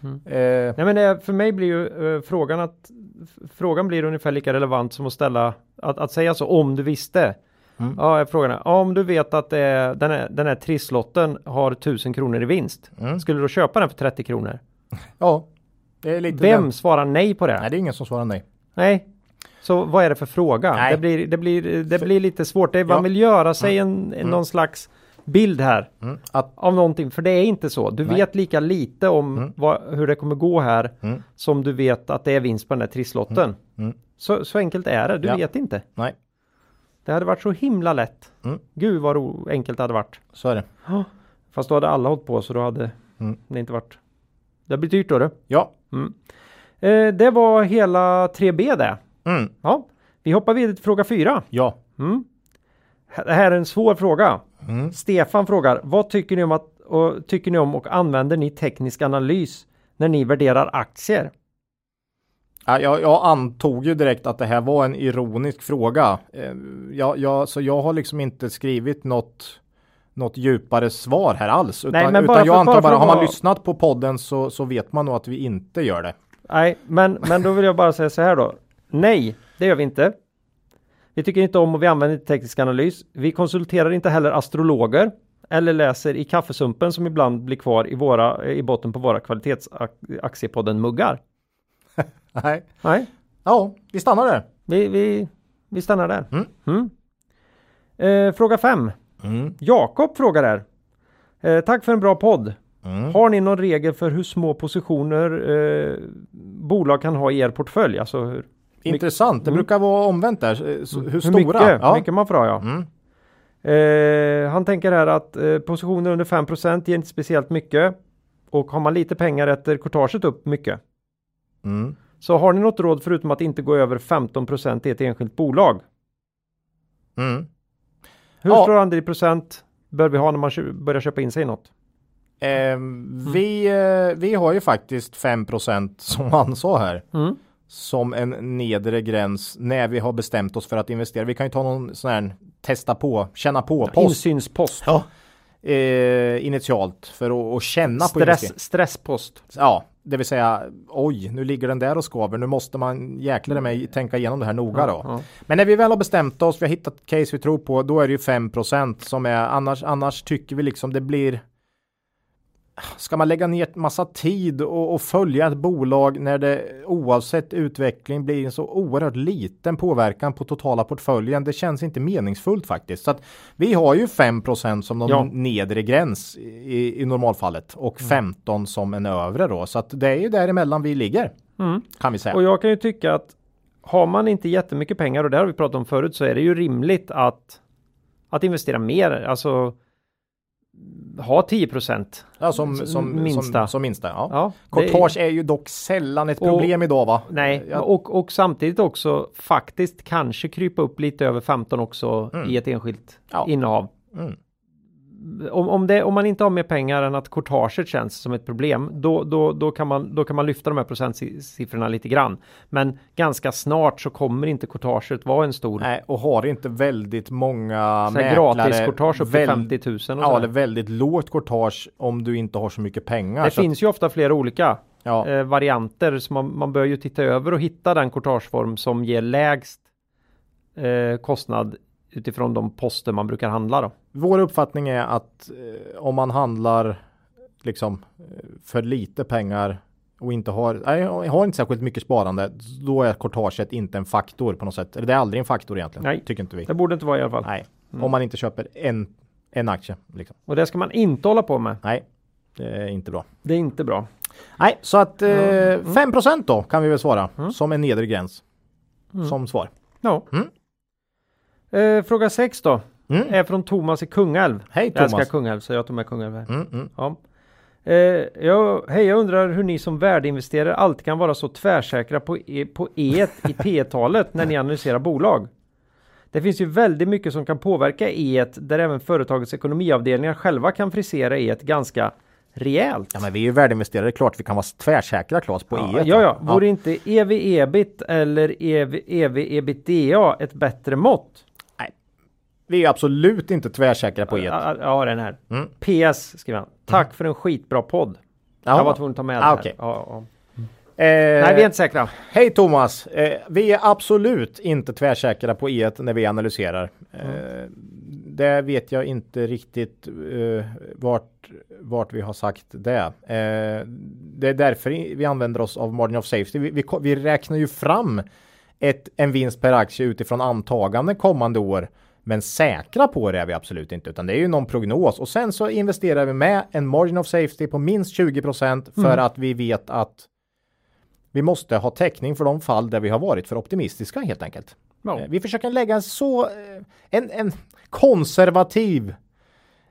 dem. Eh, Nej men för mig blir ju eh, frågan att frågan blir ungefär lika relevant som att ställa att, att säga så om du visste. Mm. Ja, är frågan ja, om du vet att är, den, här, den här trisslotten har 1000 kronor i vinst. Mm. Skulle du köpa den för 30 kronor? ja, det är lite Vem den- svarar nej på det? Nej, det är ingen som svarar nej. Nej. Så vad är det för fråga? Nej. Det blir, det blir, det blir lite svårt. Det är, man Ja. vill göra sig en, en, någon slags bild här Mm. Att, av någonting. För det är inte så. Du Nej. vet lika lite om vad, hur det kommer gå här Mm. som du vet att det är vinst på den där trisslotten. Mm. Så, så enkelt är det. Du Ja. vet inte. nej, Det hade varit så himla lätt. Mm. Gud vad ro- enkelt det hade varit. så är det. Fast då hade alla hållit på så då hade Mm. det inte varit. Det blir dyrt då du. Ja. Eh, det var hela 3B det. Mm. Ja, vi hoppar vidare till fråga 4. Ja. Det här är en svår fråga. Mm. Stefan frågar, vad tycker ni om att och, tycker ni om och använder ni teknisk analys när ni värderar aktier? Ja, jag, jag antog ju direkt att det här var en ironisk fråga. Eh, Jag, jag, så jag har liksom inte skrivit något, något djupare svar här alls. Utan, Nej, men bara utan jag antar bara bara, har man lyssnat på podden så, så vet man nog att vi inte gör det. Nej, men, men då vill jag bara säga så här då. Nej, det gör vi inte. Vi tycker inte om och vi använder inte teknisk analys. Vi konsulterar inte heller astrologer eller läser i kaffesumpen som ibland blir kvar i, våra, i botten på våra kvalitetsaktiepodden-muggar. [laughs] Nej. Nej, Ja, vi stannar där. vi, vi, vi stannar där. Mm. Mm. Eh, fråga 5. Mm. Jakob frågar här. Eh, tack för en bra podd. Mm. Har ni någon regel för hur små positioner eh, bolag kan ha i er portfölj? Alltså hur, Intressant. Det Mm. brukar vara omvänt där. Eh, så- Hur, hur stora? mycket, ja. mycket man får ha ja. Mm. Eh, han tänker här att eh, positioner under 5% ger inte speciellt mycket. Och har man lite pengar äter courtaget upp mycket. Mm. Så har ni något råd förutom att inte gå över 15% i ett enskilt bolag? Mm. Hur Ja. stor andel i procent bör vi ha när man börjar köpa in sig i något? Eh, vi, eh, vi har ju faktiskt 5% som han sa här. Mm. Som en nedre gräns när vi har bestämt oss för att investera. Vi kan ju ta någon sån här testa på, känna på post Insynspost. ja. eh, initialt för att, känna på Stress, investering. stresspost. Ja, det vill säga oj, nu ligger den där och skaver. Nu måste man jäkla mig tänka igenom det här noga då. Ja. Men när vi väl har bestämt oss, vi har hittat case vi tror på, då är det ju 5 som är annars, annars tycker vi liksom det blir Ska man lägga ner massa tid och, och följa ett bolag när det oavsett utveckling blir en så oerhört liten påverkan på totala portföljen. Det känns inte meningsfullt faktiskt. Så att vi har ju 5% som någon Ja. nedre gräns i, i normalfallet och Mm. 15 som en övre då. Så att det är ju däremellan vi ligger. Mm. Kan vi säga. Och jag kan ju tycka att har man inte jättemycket pengar och det har vi pratat om förut så är det ju rimligt att att investera mer. Alltså ha 10 Ja, som, som, minsta. Som, som minsta. Ja. Ja, det är- ju dock sällan ett Och- problem idag va? Nej, Ja. och, och samtidigt också faktiskt kanske krypa upp lite över 15 också Mm. i ett enskilt Ja. innehav. Mm. Om, om, det, om man inte har mer pengar än att courtaget känns som ett problem, då, då, då, kan man, då kan man lyfta de här procentsiffrorna lite grann. Men ganska snart så kommer inte courtaget vara en stor Nej, och har inte väldigt många så mäklare gratis courtage upp till väl- 50 000 och Ja, ja, eller väldigt lågt courtage om du inte har så mycket pengar. Det finns ju ofta flera olika att, ja, eh, varianter så man, man bör ju titta över och hitta den courtageform som ger lägst eh, kostnad utifrån de poster man brukar handla då. Vår uppfattning är att eh, om man handlar liksom eh, för lite pengar och inte har, nej, har inte särskilt mycket sparande, då är courtaget inte en faktor på något sätt. Eller det är aldrig en faktor egentligen. Nej. Tycker inte vi. Det borde inte vara i alla fall. Nej, Mm. om man inte köper en en aktie. Liksom. Och det ska man inte hålla på med. Nej, det är inte bra. Det är inte bra. Nej, så att eh, Mm. 5 då kan vi väl svara som en nedre gräns. Mm. Som svar. Ja. Mm. Eh, fråga 6 då. Mm. Är från Thomas i Kungälv. Hej Jag Thomas. älskar Kungälv så jag tog med Kungälv här. Mm, mm. Ja. Eh, jag, hej, jag undrar hur ni som värdeinvesterare alltid kan vara så tvärsäkra på, e, på E i [laughs] P-talet när ni analyserar bolag. Det finns ju väldigt mycket som kan påverka E där även företagets ekonomiavdelningar själva kan frisera E ganska rejält. Ja, men vi är ju värdeinvesterare. Klart vi kan vara tvärsäkra Klas på Ja, E. ja, ja. Vore inte EV ebit eller E EV, EV ebitda ett bättre mått? Vi är absolut inte tvärsäkra på E. Ja, ja, den här. Mm. PS skriver han. Tack för en skitbra podd. Ja. Jag var tvungen att ta med Ah, okej. Ja, ja. Eh, Nej, vi är inte säkra. Hej Thomas! Eh, vi är absolut inte tvärsäkra på E när vi analyserar. Eh, det vet jag inte riktigt eh, vart, vart vi har sagt det. Eh, det är därför vi använder oss av margin of safety. Vi, vi, vi räknar ju fram ett, en vinst per aktie utifrån antaganden kommande år. Men säkra på det är vi absolut inte, utan det är ju någon prognos och sen så investerar vi med en margin of safety på minst 20% för att vi vet att vi måste ha täckning för de fall där vi har varit för optimistiska helt enkelt. Ja. Eh, Vi försöker lägga en så eh, en, en konservativ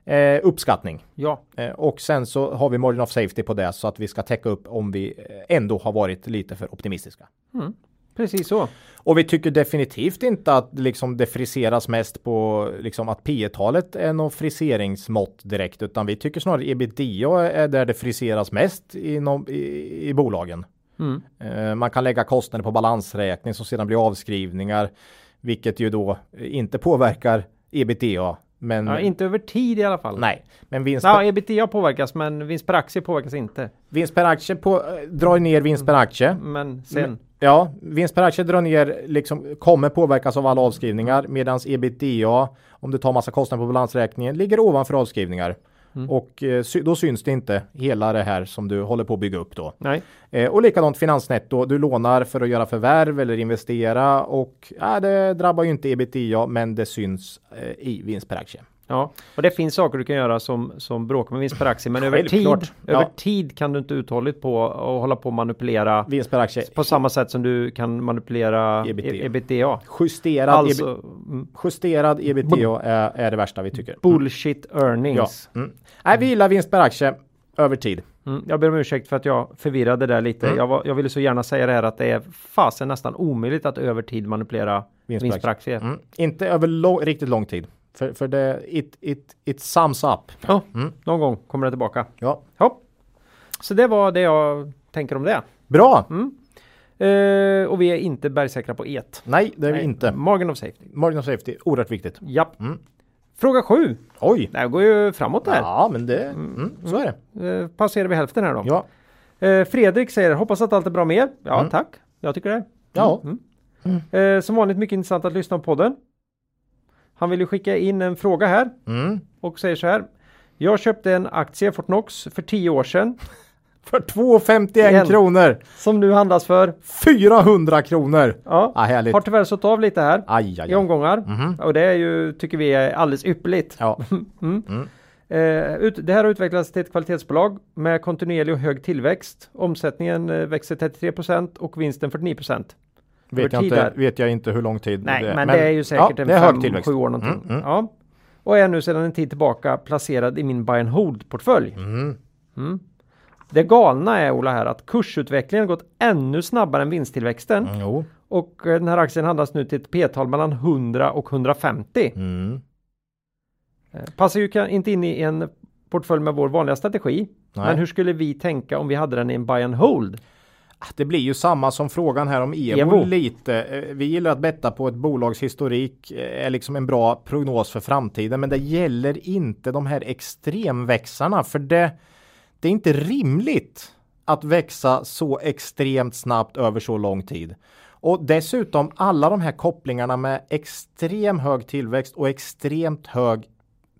eh, uppskattning Ja, eh, och sen så har vi margin of safety på det så att vi ska täcka upp om vi eh, ändå har varit lite för optimistiska. Precis så. Och vi tycker definitivt inte att liksom det friseras mest på liksom att P talet är någon friseringsmått direkt utan vi tycker snarare ebitda är där det friseras mest inom, i, i bolagen. Mm. Eh, Man kan lägga kostnader på balansräkning som sedan blir avskrivningar, vilket ju då inte påverkar ebitda. Men Ja, inte över tid i alla fall. nej, men vinst, Ja, ebitda påverkas men vinst per aktie påverkas inte. vinst per aktie på, eh, drar ner vinst per aktie. Men sen. Ja, vinst per aktie drar ner, liksom kommer påverkas av alla avskrivningar medan ebitda, om du tar massa kostnader på balansräkningen, ligger ovanför avskrivningar. Och eh, då syns det inte hela det här som du håller på att bygga upp då. Nej. Eh, och likadant finansnetto, du lånar för att göra förvärv eller investera och ja, det drabbar ju inte ebitda men det syns eh, i vinst per aktie. Ja, och det finns saker du kan göra som, som bråkar med vinst per aktie. Men över tid, över Ja. tid kan du inte uthålligt på och hålla på och manipulera Vinst per aktie på samma sätt som du kan manipulera EBITDA. e- ebitda. justerad, Alltså ebi- justerad ebitda är, är det värsta vi tycker. bullshit Ja. earnings. Mm. Nej, vi gillar vinst per aktie över tid. Mm, jag ber om ursäkt för att jag förvirrade där lite. Mm. Jag, var, jag ville så gärna säga det här att det är fasen nästan omöjligt att över tid manipulera Vinst per aktie. Mm. Inte över lång, riktigt lång tid. För, för det, it, it, it sums up. Ja, Mm. någon gång kommer det tillbaka. Ja. Ja. Så det var det jag tänker om det. Bra! Mm. Eh, och vi är inte bergsäkra på et. Nej, det är vi Nej, inte. Margin of safety. Margin of safety, oerhört viktigt. Japp. Mm. Fråga sju. Oj! Det här går ju framåt där. Ja, men det, mm, så är det. Eh, passerar vi hälften här då. Ja. Eh, Fredrik säger hoppas att allt är bra med er. Ja, Mm. tack. Jag tycker det. Ja. Mm. Eh, som vanligt mycket intressant att lyssna på podden. Han vill ju skicka in en fråga här Mm. och säger så här. Jag köpte en aktie Fortnox för 10 år sedan [laughs] För 2,51 En. kronor! som nu handlas för 400 kronor! ja, Ja, härligt. har tyvärr sålt av lite här Aj, aj, i aj. omgångar Mhm. och det är ju tycker vi är alldeles ypperligt. Ja. [laughs] Eh, ut, det här har utvecklats till ett kvalitetsbolag med kontinuerlig och hög tillväxt. Omsättningen eh, växer 33% och vinsten 49 Vet jag, inte, vet jag inte hur lång tid Nej, det är. men, det är ju säkert ja, en 5-7 tillväxt. år någonting. Mm, mm. Ja. Och är nu sedan en tid tillbaka placerad i min buy and hold portfölj. Mm. Mm. Det galna är Ola här att kursutvecklingen gått ännu snabbare än vinsttillväxten Mm, och eh, den här aktien handlas nu till ett p-tal mellan 100 och 150. Mm. Eh, Passar ju inte in i en portfölj med vår vanliga strategi. Nej. Men hur skulle vi tänka om vi hade den i en buy and hold? Ah, Det blir ju samma som frågan här om Evo, Evo. lite. Eh, Vi gillar att betta på ett bolags historik eh, är liksom en bra prognos för framtiden. Men det gäller inte de här extremväxarna för det, det är inte rimligt att växa så extremt snabbt över så lång tid. Och dessutom alla de här kopplingarna med extrem hög tillväxt och extremt hög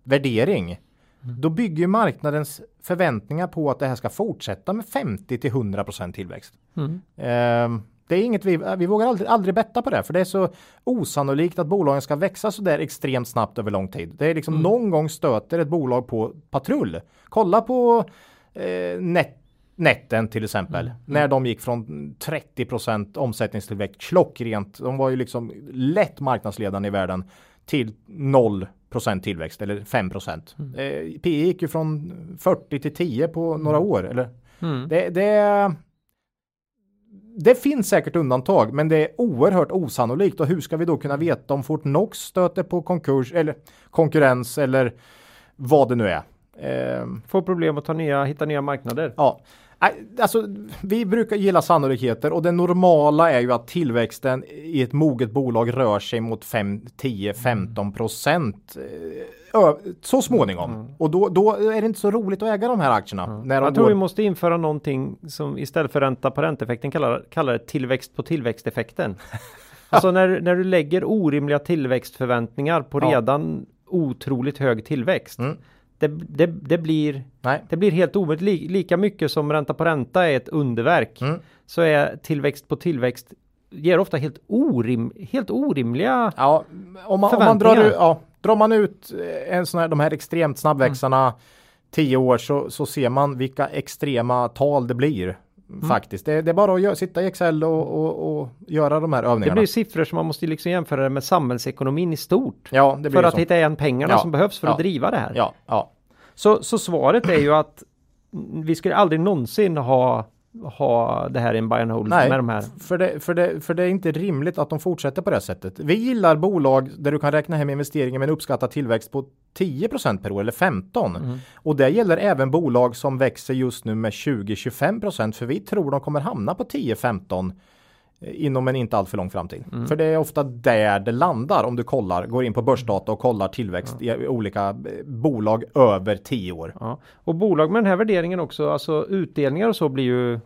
värdering. Då bygger marknadens förväntningar på att det här ska fortsätta med 50 till 100 tillväxt. Mm. Ehm, Det är inget vi, vi vågar aldrig, aldrig betta på det, för det är så osannolikt att bolagen ska växa så där extremt snabbt över lång tid. Det är liksom någon gång stöter ett bolag på patrull. Kolla på eh, net, Netten till exempel. När de gick från 30% omsättningstillväxt klockrent. De var ju liksom lätt marknadsledande i världen till 0% tillväxt eller 5 Eh, PE gick ju från 40 till 10 på några år. Eller? Det, det, det finns säkert undantag, men det är oerhört osannolikt. Och hur ska vi då kunna veta om Fortnox stöter på konkurs eller konkurrens eller vad det nu är? Eh, Får problem att ta nya, hitta nya marknader. Ja, alltså vi brukar gilla sannolikheter och det normala är ju att tillväxten i ett moget bolag rör sig mot 5, 10, 15 procent eh, så småningom. Och då, då är det inte så roligt att äga de här aktierna. När de Jag tror går, vi måste införa någonting som istället för ränta på ränteffekten kallar, kallar det tillväxt på tillväxteffekten. [laughs] alltså när, när du lägger orimliga tillväxtförväntningar på Ja. redan otroligt hög tillväxt. Mm. Det, det, det, blir, Nej. det blir helt omöjligt. Li, lika mycket som ränta på ränta är ett underverk. Mm. Så är tillväxt på tillväxt ger ofta helt, orim, helt orimliga Ja, om man, om man drar, ja, drar man ut eh, en sån här, de här extremt snabbväxarna 10 år så, så ser man vilka extrema tal det blir. Mm. Faktiskt. Det, det är bara att sitta i Excel och, och, och göra de här Det övningarna. blir siffror som man måste liksom jämföra det med samhällsekonomin i stort. ja, det blir För att så. hitta igen pengarna Ja, som behövs för att ja, driva det här. Ja. Så, så svaret är ju att vi skulle aldrig någonsin ha, ha det här i en buy and hold Nej, med de här. För det, för, det, för det är inte rimligt att de fortsätter på det sättet. Vi gillar bolag där du kan räkna hem investeringen med en uppskattad tillväxt på 10% per år eller 15. Mm. Och det gäller även bolag som växer just nu med 20-25% för vi tror de kommer hamna på 10-15 inom en inte alltför lång framtid. Mm. För det är ofta där det landar om du kollar, går in på börsdata och kollar tillväxt i olika eh, bolag över 10 år. Ja. Och bolag med den här värderingen också, alltså utdelningar och så blir ju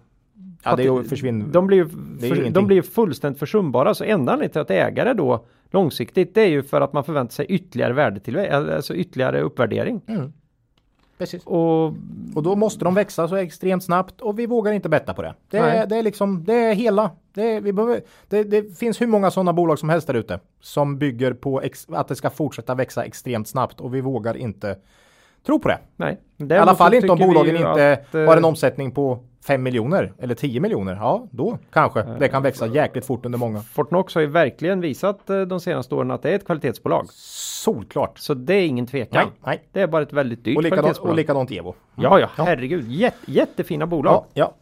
Ja, det försvinner. De blir, ju är för, de blir fullständigt försumbara. Så enda anledningen till att ägare då långsiktigt det är ju för att man förväntar sig ytterligare värdetillväxt, alltså ytterligare uppvärdering. Precis. Och Och då måste de växa så extremt snabbt och vi vågar inte betta på det. Det, är, det är liksom, det är hela. Det, är, vi behöver, det, det finns hur många sådana bolag som helst där ute som bygger på ex, att det ska fortsätta växa extremt snabbt och vi vågar inte tro på det. nej. I alla fall inte om bolagen inte eh, har en omsättning på 5 miljoner eller 10 miljoner. Ja, då kanske det kan växa jäkligt fort under många. Fortnox har ju verkligen visat eh, de senaste åren att det är ett kvalitetsbolag. Solklart. Så det är ingen tvekan. Nej, nej. Det är bara ett väldigt dyrt Och likadant, kvalitetsbolag. och likadant Evo. Ja, ja, herregud. Jätte, jättefina bolag. Ja,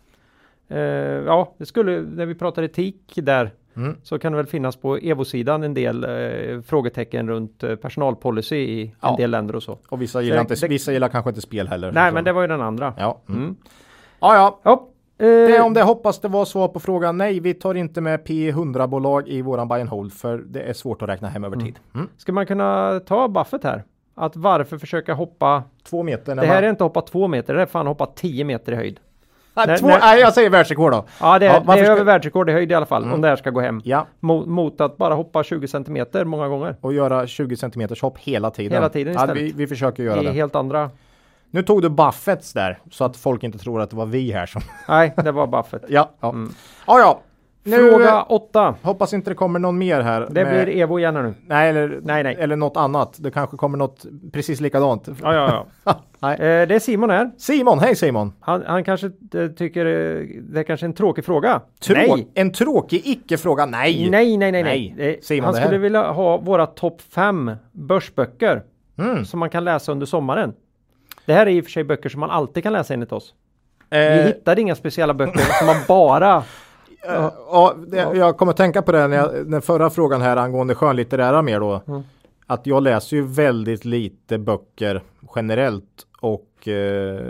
ja. Eh, ja, det skulle, när vi pratar etik där, Mm. så kan det väl finnas på Evo-sidan en del eh, frågetecken runt eh, personalpolicy i en Ja. del länder och så. Och vissa gillar, Det- inte, det- vissa gillar kanske inte spel heller. Nej, Så- men det var ju den andra. Ja. Mm. Mm. Ja, ja. Ja, eh, Det om det hoppas det var svar på frågan. Nej, vi tar inte med P100-bolag i våran buy and hold för det är svårt att räkna hem över tid. Mm. Ska man kunna ta Buffett här? Att varför försöka hoppa? Två meter. Det här man... är inte hoppa två meter, det är fan hoppa tio meter i höjd. Nej, när- två... när- Nej, jag säger världsrekord då. Ja, det är, Ja, det är ska- över världsrekord i höjd i alla fall, Mm. om det här ska gå hem. Ja, Mot, mot att bara hoppa 20 centimeter många gånger. och göra 20 cm hopp hela tiden. Hela tiden ja, istället. vi, vi försöker göra I det. helt andra... Nu tog du Buffetts där så att folk inte tror att det var vi här som... [laughs] Nej, det var Buffett. ja, ja. Mm. ja, ja. Nu, Fråga åtta. Hoppas inte det kommer någon mer här. Det med- blir Evo igen nu. Nej, eller, Nej, nej. eller något annat. Det kanske kommer något precis likadant. Ja, ja, ja. [laughs] nej. Eh, det är Simon här. Simon, hej Simon! Han, han kanske eh, tycker eh, det är kanske en tråkig fråga. Trå- Nej. En tråkig icke-fråga? Nej! Nej, nej, nej, nej. Nej. Eh, Simon, han skulle vilja ha våra topp fem börsböcker Mm. som man kan läsa under sommaren. Det här är i och för sig böcker som man alltid kan läsa enligt oss. Vi Eh, hittade inga speciella böcker som man bara... [laughs] eh, ja, jag kommer att tänka på det när jag, den förra frågan här angående skönlitterära mer då. Mm. Att jag läser ju väldigt lite böcker generellt och eh,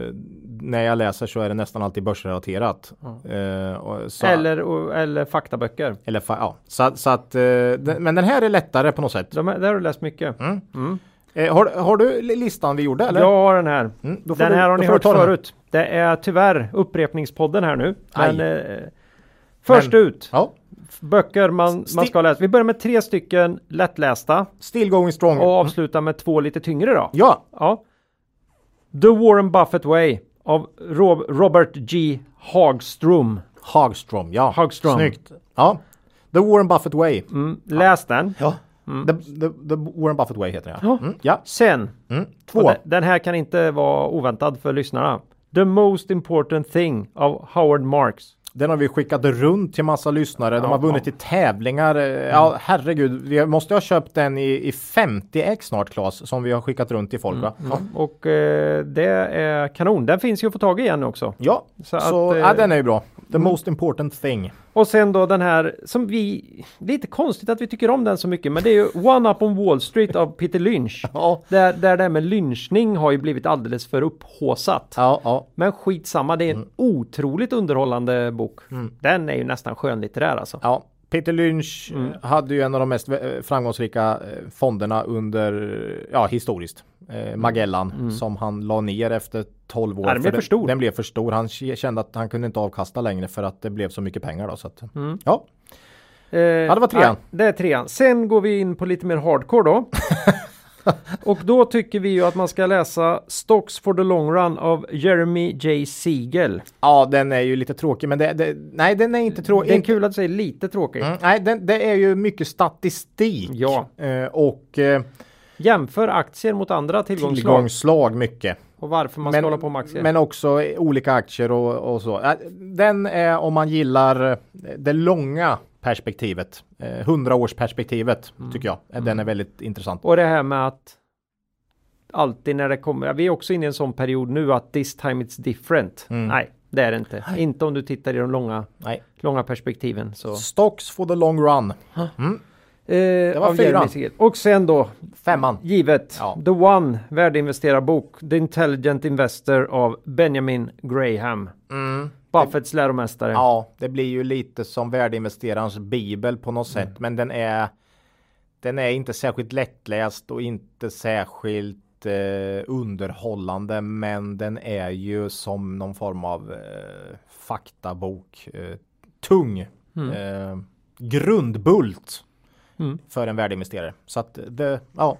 när jag läser så är det nästan alltid börsrelaterat. Eh, och, så, Eller, och- eller faktaböcker. eller fa- ja, så, så att, eh, den, men den här är lättare på något sätt. De, där har du läst mycket. Mm. Eh, har, har du li- listan vi gjorde eller? Jag har den här. Mm, Den du- här har ni hört förut. Det är tyvärr upprepningspodden här nu. Men, eh, först Men- ut. Ja. Böcker man, man ska läsa. Vi börjar med tre stycken lättlästa Still going strong. och avslutar med två lite tyngre då. Ja, Ja. The Warren Buffett Way av Rob Robert G. Hagstrom. Hagström, ja. Hagström. Snyggt. Ja. The Warren Buffett Way. Mm, läs den. Ja. The, the, the Warren Buffett Way heter den. Ja. Mm. ja. Sen, Mm. Två. den, här kan inte vara oväntad för lyssnarna. The most important thing av Howard Marks. Den har vi skickat runt till massa lyssnare. De Ja, har vunnit ja. i tävlingar. Eh, Ja, herregud. Vi måste ha köpt den i, i 50x snart, Claes, som vi har skickat runt till folk. Va? Ja. Och eh, det är kanon. Den finns ju att få tag i igen också. Ja, Så så, att, eh, den är ju bra. The most important thing. Och sen då den här som vi, lite konstigt att vi tycker om den så mycket, men det är ju One Up on Wall Street av Peter Lynch. [laughs] Ja, Där, där det här med lynchning har ju blivit alldeles för upphåsat. ja, ja. Men skitsamma, det är en otroligt underhållande bok. Den är ju nästan skönlitterär alltså. ja. Peter Lynch Mm. eh, hade ju en av de mest eh, framgångsrika eh, fonderna under, ja historiskt, eh, Magellan, som han la ner efter 12 år. Mm. Ja, den blev för stor. Den blev för stor. Han kände att han kunde inte avkasta längre för att det blev så mycket pengar då. Så att, Mm. Ja, Eh, Ja, det var trean. nej, Det är trean. Sen går vi in på lite mer hardcore då. [laughs] [laughs] Och då tycker vi ju att man ska läsa Stocks for the long run av Jeremy J. Siegel. ja den är ju lite tråkig men det, det, nej den är inte tråkig. Det är kul att säga lite tråkigt. Mm, nej, den, det är ju mycket statistik. Ja. Eh, och eh, Jämför aktier mot andra tillgångsslag tillgångsslag mycket. och varför man ska hålla på med aktier. men också olika aktier och, och så. Eh, Den är om man gillar eh, det långa perspektivet. Eh, 100 års perspektivet Mm. tycker jag. Eh, Den är väldigt intressant. Och det här med att alltid när det kommer, vi är också inne i en sån period nu att this time it's different. Mm. Nej, det är det inte. Inte om du tittar i de långa, Nej. långa perspektiven. Så. Stocks for the long run. Eh, var av fyran. Och sen då, Femman. givet, Ja. The One, värdeinvestera-bok, The Intelligent Investor av Benjamin Graham. Mm. Buffetts läromästare. Ja, det blir ju lite som värdeinvesterarens bibel på något Mm. sätt. Men den är Den är inte särskilt lättläst och inte särskilt eh, underhållande. Men den är ju som någon form av eh, faktabok. Eh, tung. Eh, grundbult. Mm. För en värdeinvesterare. Så att det, ja.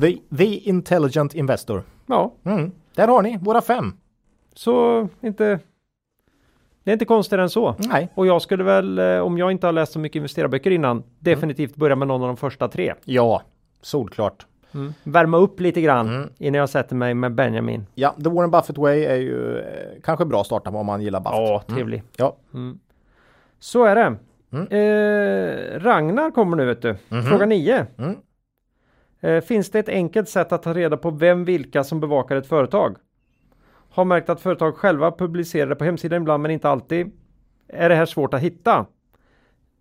The, the Intelligent Investor. Ja, Mm. Där har ni våra fem. så inte... Det är inte konstigare än så. Nej. Och jag skulle väl, eh, om jag inte har läst så mycket investerarböcker innan, definitivt börja med någon av de första tre. Ja, solklart. Värma upp lite grann Mm. innan jag sätter mig med Benjamin. Ja, The Warren Buffett Way är ju eh, kanske bra att starta om man gillar Buffett. Ja, trevlig. Ja, Så är det. Mm. Eh, Ragnar kommer nu vet du. Fråga 9. Mhm. Mm. Eh, finns det ett enkelt sätt att ta reda på vem vilka som bevakar ett företag? Har märkt att företag själva publicerar det på hemsidan ibland men inte alltid. Är det här svårt att hitta?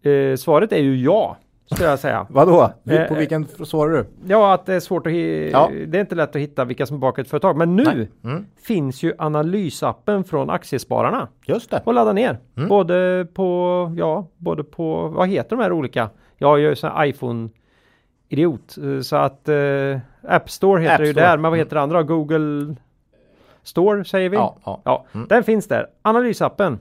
Eh, svaret är ju ja, skulle jag säga. [laughs] vadå? Vi- Eh, På vilken svarar du? Ja, att det är svårt att Ja. Det är inte lätt att hitta vilka som bevakar ett företag. Men nu. Mm. finns ju analysappen från Aktiespararna Just det. och ladda ner. Mm. Både på, ja, både på, vad heter de här olika? Jag är ju sån iPhone idiot. eh, Så att eh, App Store heter App det ju Store. där. Men vad heter det andra? Google Store säger vi. Ja, ja. Ja, Mm. den finns där. Analysappen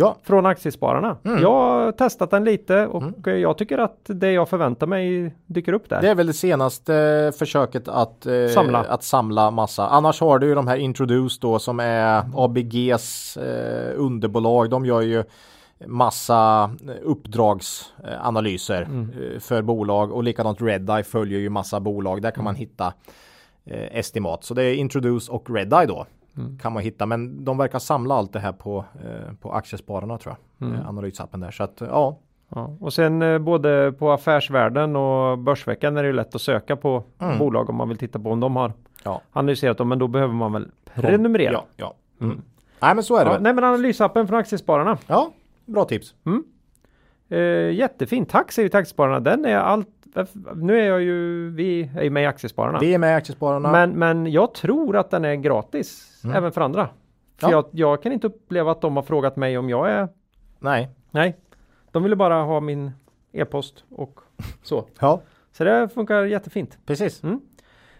Ja, från Aktiespararna. Mm. Jag har testat den lite och eh, jag tycker att det jag förväntar mig dyker upp där. det är väl det senaste eh, försöket att, eh, Samla. att samla massa. Annars har du ju de här Introduce då som är ABGs eh, underbolag. De gör ju massa uppdragsanalyser eh, för bolag och likadant Redeye följer ju massa bolag. Där kan man hitta eh, estimat. Så det är Introduce och Redeye då kan man hitta. Men de verkar samla allt det här på, eh, på Aktiespararna tror jag. Eh, analysappen där. Så att ja, Ja, och sen eh, både på Affärsvärlden och Börsveckan är det ju lätt att söka på Mm. bolag om man vill titta på om de har ja. analyserat dem. Men då behöver man väl prenumerera. Ja, ja. Mm. Nej men så är det Ja, nej men analysappen från Aktiespararna. Ja, bra tips. Eh, jättefin. Tack säger vi till Aktiespararna. Den är allt. Nu är jag ju, vi är ju med i Aktiespararna. Vi är med i Aktiespararna. Men, men jag tror att den är gratis även för andra. För Mm. Ja. jag, jag kan inte uppleva att de har frågat mig om jag är Nej. Nej, de ville bara ha min e-post och så. [laughs] Ja, Så det funkar jättefint. precis. Mm.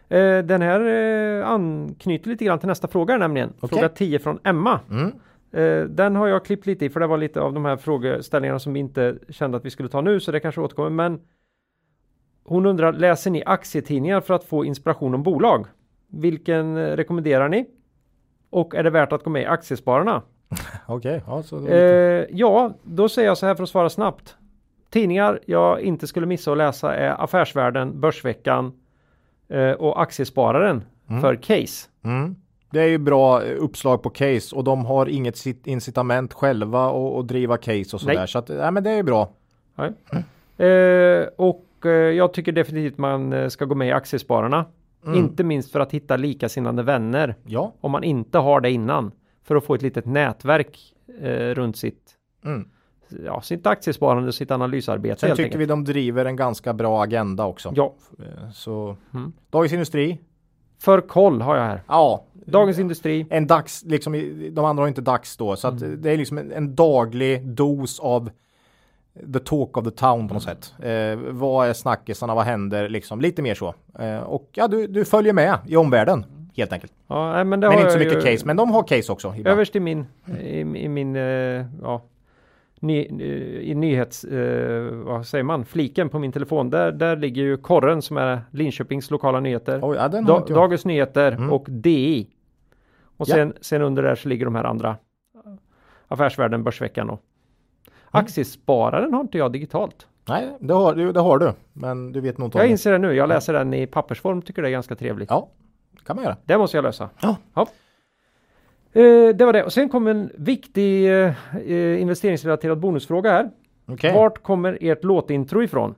Eh, den här eh, anknyter lite grann till nästa fråga nämligen. Okej. Fråga 10 från Emma. Mm. Eh, den har jag klippt lite i för det var lite av de här frågeställningarna som vi inte kände att vi skulle ta nu så det kanske återkommer. Men hon undrar, läser ni aktietidningar för att få inspiration om bolag? Vilken eh, rekommenderar ni? Och är det värt att gå med i Aktiespararna? [laughs] Okej, ja, så då- Eh, ja, då säger jag så här för att svara snabbt. Tidningar jag inte skulle missa att läsa är Affärsvärlden, Börsveckan eh, och Aktiespararen för Case. mm. Det är ju bra eh, uppslag på case och de har inget incitament själva att att driva case och sådär. Nej. Så att, ja, men det är ju bra. Nej. Eh, och eh, jag tycker definitivt man eh, ska gå med i Aktiespararna. Inte minst för att hitta likasinnade vänner. Ja. Om man inte har det innan. För att få ett litet nätverk eh, runt sitt, Mm. ja, sitt aktiesparande och sitt analysarbete. Sen tycker enkelt. vi de driver en ganska bra agenda också. Ja, Eh, Så Mm. Dagens Industri. för koll har jag här. Ja. Dagens Industri. En dags, liksom, de andra har inte dags då. Så att Mm. det är liksom en, en daglig dos av the talk of the town på något sätt. Eh, vad är snackisarna, vad händer liksom, lite mer så. Eh, och ja, du, du följer med i omvärlden helt enkelt. Ja, nej, men Men inte så mycket ju case, men de har case också. ibland. Överst i min, i, i min, eh, ja, ny, eh, i nyhets, eh, vad säger man, fliken på min telefon. Där, där ligger ju korren som är Linköpings lokala nyheter. Oj, ja, Da. Dagens Nyheter Mm. och DI. Och Ja. sen, sen under där så ligger de här andra. Affärsvärlden, Börsveckan och Mm. Aktiespararen har inte jag digitalt. Nej, det har, du, det har du. Men du vet nog inte Jag inser det nu. Jag läser den i pappersform. Tycker det är ganska trevligt. Ja, det kan man göra. Det måste jag lösa. Ja. Eh, det var det. Och sen kom en viktig eh, eh, investeringsrelaterad bonusfråga här. Okej. Vart kommer ert låtintro ifrån?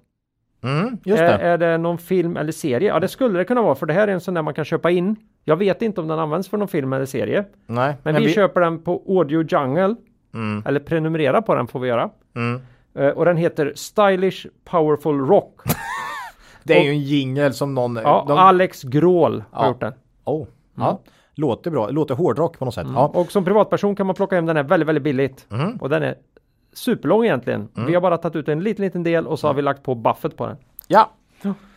Mm, just Är, det. är det någon film eller serie? Ja, det skulle det kunna vara för det här är en sån där man kan köpa in. Jag vet inte om den används för någon film eller serie. Nej, Men, vi, köper den på Audio Jungle. Mm, Eller prenumerera på den får vi göra. mm. Eh, och den heter Stylish Powerful Rock. [laughs] Det är Och- ju en jingel som någon... Ja, de, Alex Grål har Ja. gjort den. oh, ja. Låter bra. Låter hårdrock på något sätt. Ja. Och som privatperson kan man plocka hem den här väldigt, väldigt billigt. Mm. Och den är superlång egentligen. Vi har bara tagit ut en liten, liten del och så har vi lagt på buffet på den. ja.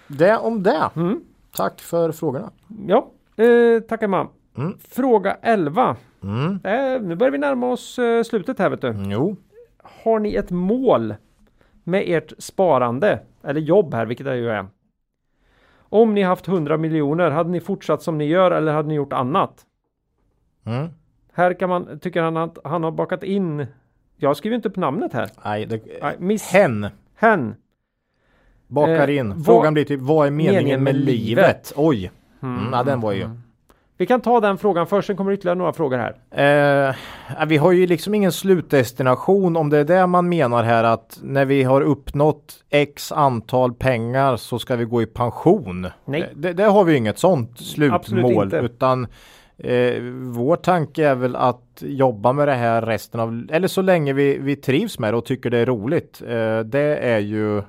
Det om det. Mm. Tack för frågorna. Ja, eh, tackar man. Mm. Fråga 11. Mm. Eh, nu börjar vi närma oss eh, slutet här vet du. Jo. Har ni ett mål med ert sparande eller jobb här, vilket det ju är? Om ni haft 100 miljoner, hade ni fortsatt som ni gör eller hade ni gjort annat? Mm. Här kan man, tycker han att han har bakat in, jag skriver inte upp namnet här. Nej, det, Nej, miss, hen hen. bakar Eh, in. vad- Frågan blir typ, vad är meningen, meningen med med livet? livet? Oj. Mm, ja, den var ju. Vi kan ta den frågan först, sen kommer ytterligare några frågor här. Eh, vi har ju liksom ingen slutdestination om det är det man menar här att när vi har uppnått x antal pengar så ska vi gå i pension. Nej. Det, det har vi inget sånt slutmål utan eh, vår tanke är väl att jobba med det här resten av eller så länge vi, vi trivs med det och tycker det är roligt. Eh, det är ju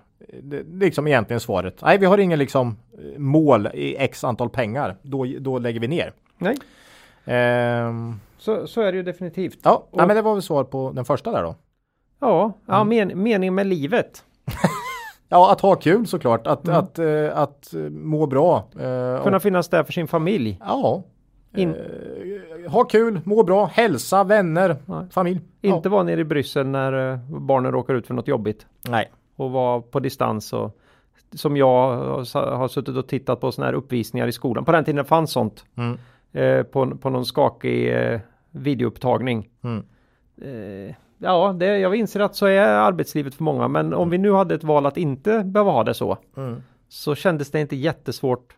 det, liksom egentligen svaret. Nej, vi har ingen liksom eh, mål i x antal pengar. Då, då lägger vi ner. Nej, Ehm, så, så är det ju definitivt. Ja, nej, Och- men det var väl svar på den första där då. Ja, ja Mm. men, meningen med livet. [laughs] Ja, att ha kul såklart, att, Mm. att, eh, att eh, må bra. Kunna och, finnas där för sin familj. ja, In, eh, ha kul, må bra, hälsa, vänner, Nej. familj. Inte vara nere i Bryssel när barnen råkar ut för något jobbigt. Ja. Nej, Och vara på distans och som jag har, suttit och tittat på sådana här uppvisningar i skolan. På den tiden det fanns sånt. Mm. Eh, på, på någon skakig eh, videoupptagning. Mm. Eh, ja, det, jag inser att så är arbetslivet för många. Men om vi nu hade ett val att inte behöva ha det så. Mm. Så kändes det inte jättesvårt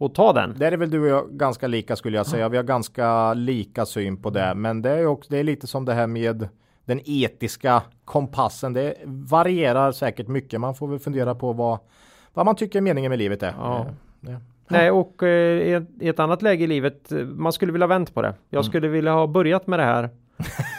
att ta den. Där är väl du och jag ganska lika skulle jag säga. Vi har ganska lika syn på det. Men det är också, det är lite som det här med den etiska kompassen. Det varierar säkert mycket. Man får väl fundera på vad, vad man tycker meningen med livet är. Ja. Eh, ja. Nej, och eh, i, ett, annat läge i livet, eh, man skulle vilja vänt på det. Jag Mm. skulle vilja ha börjat med det här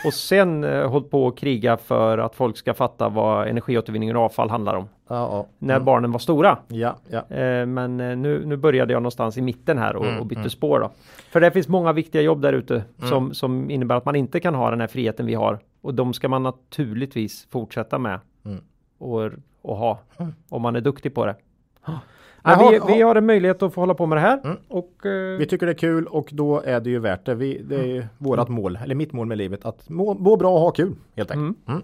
och sen eh, hållit på och kriga för att folk ska fatta vad energiåtervinning och avfall handlar om. Ja, ja. När Mm. barnen var stora. ja, ja. Eh, men eh, nu, nu började jag någonstans i mitten här och, Mm, och bytte mm. spår då. För det finns många viktiga jobb där ute som, som innebär att man inte kan ha den här friheten vi har. Och de ska man naturligtvis fortsätta med Mm. och, och ha om man är duktig på det. Men vi, vi har en möjlighet att få hålla på med det här. Mm. Och, eh, Vi tycker det är kul och då är det ju värt det. Vi, det är ju vårat mål, eller mitt mål med livet, att må, må bra och ha kul helt enkelt. Mm. Mm.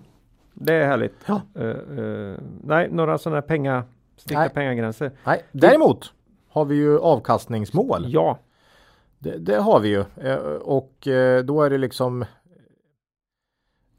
Det är härligt. Ja. Eh, eh, nej, några sådana här penga, strikta Nej. pengagränser. Nej, däremot har vi ju avkastningsmål. Ja, Det, det har vi ju eh, och då är det liksom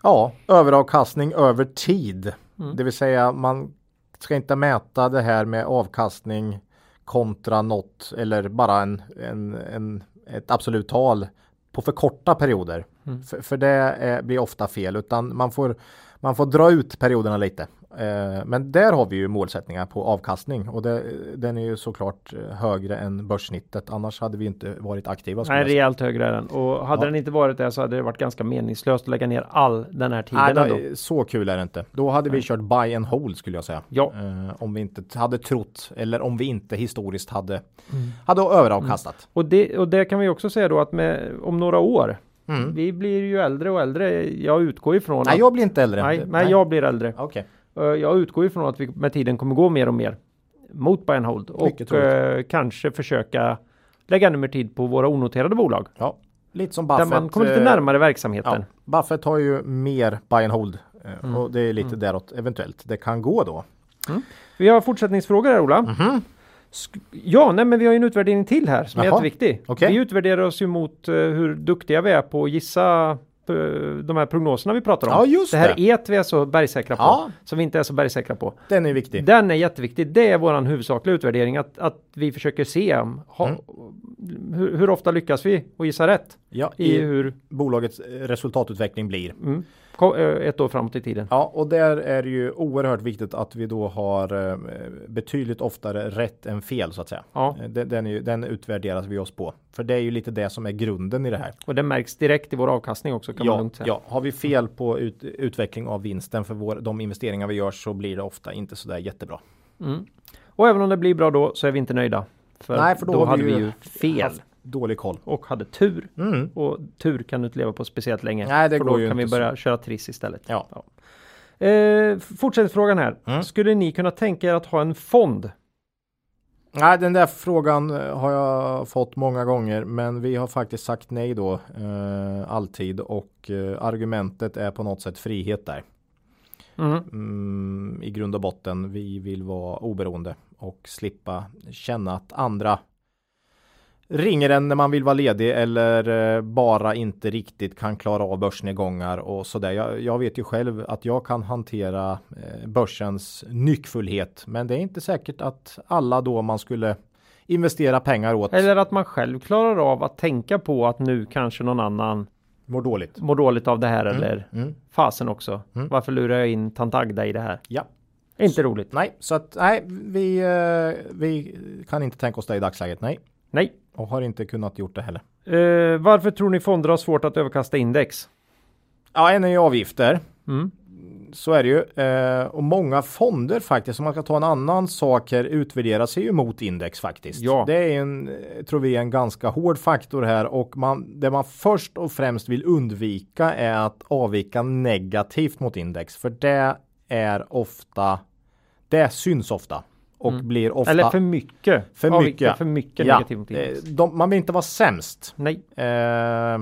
Ja, överavkastning över tid. Mm. Det vill säga man ska inte mäta det här med avkastning kontra något eller bara en, en, en ett absolut tal på för korta perioder. Mm. För, för, det är, blir ofta fel utan man får, man får dra ut perioderna lite. Eh, men där har vi ju målsättningar på avkastning och det, den är ju såklart eh, högre än börssnittet. Annars hade vi inte varit aktiva. Nej, rejält högre är den och hade ja. den inte varit det så hade det varit ganska meningslöst att lägga ner all den här tiden. Nej, så kul är det inte. Då hade vi kört buy and hold skulle jag säga. Ja. Eh, om vi inte hade trott eller om vi inte historiskt hade, mm. hade överavkastat. Mm. Och, det, och det kan vi också säga då att med, om några år Mm. Vi blir ju äldre och äldre. Jag utgår ifrån. Nej, att, jag blir inte äldre. Nej, nej, jag blir äldre. Okay. Eh, jag utgår ifrån att vi med tiden kommer gå mer och mer mot buy and hold och eh, kanske försöka lägga ännu mer tid på våra onoterade bolag. Ja, lite som Buffett. Där man kommer lite eh, närmare verksamheten. Ja, Buffett har ju mer buy and hold eh, mm. och det är lite mm. däråt eventuellt det kan gå då. Mm. Vi har fortsättningsfrågor här Ola. Mm -hmm. Ja, nej men vi har ju en utvärdering till här som Jaha. är jätteviktig. Okay. Vi utvärderar oss ju mot uh, hur duktiga vi är på att gissa de här prognoserna vi pratar om. Ja, just det. här det. et vi är så bergsäkra på. Ja. Som vi inte är så bergsäkra på. Den är viktig. Den är jätteviktig. Det är våran huvudsakliga utvärdering. Att, att vi försöker se ha, mm. hur, hur, ofta lyckas vi och gissa rätt. Ja, i, i hur bolagets resultatutveckling blir. Mm. Eh, ett år framåt i tiden. Ja, och där är det ju oerhört viktigt att vi då har eh, betydligt oftare rätt än fel så att säga. Ja. Eh, den, ju, den utvärderas vi oss på. För det är ju lite det som är grunden i det här. Och det märks direkt i vår avkastning också kan ja, man lugnt säga. Ja, har vi fel på ut, utveckling av vinsten för vår, de investeringar vi gör så blir det ofta inte så där jättebra. Mm. Och även om det blir bra då så är vi inte nöjda. För, Nej, för då, då hade vi ju fel. Haft, dålig koll. Och hade tur. Mm. Och tur kan du inte leva på speciellt länge. Nej, det för går då ju kan vi börja så. köra triss istället. Ja. ja. Eh, Fortsättningsfrågan här. Mm. Skulle ni kunna tänka er att ha en fond? Nej, den där frågan eh, har jag fått många gånger, men vi har faktiskt sagt nej då eh, alltid och eh, argumentet är på något sätt frihet där. Mm. Mm, I grund och botten, vi vill vara oberoende och slippa känna att andra ringer en när man vill vara ledig eller eh, bara inte riktigt kan klara av börsnedgångar och sådär. Jag, jag vet ju själv att jag kan hantera eh, börsens nyckfullhet, men det är inte säkert att alla då man skulle investera pengar åt. Eller att man själv klarar av att tänka på att nu kanske någon annan mår dåligt. Mår dåligt av det här mm. eller mm. fasen också. Mm. Varför lurar jag in tant Agda i det här? Ja. Inte så, roligt. Nej, så att nej, vi, eh, vi kan inte tänka oss det i dagsläget. Nej. Nej. Och har inte kunnat gjort det heller. Eh, varför tror ni fonder har svårt att överkasta index? Ja, en är ju avgifter. Mm. Så är det ju. Eh, och många fonder faktiskt, om man ska ta en annan sak här, utvärderar sig ju mot index faktiskt. Ja. Det är en, tror vi, en ganska hård faktor här och man, det man först och främst vill undvika är att avvika negativt mot index. För det är ofta, det syns ofta och mm. blir ofta Eller för mycket. För mycket. För mycket ja. negativt eh, de, Man vill inte vara sämst. Nej. Eh,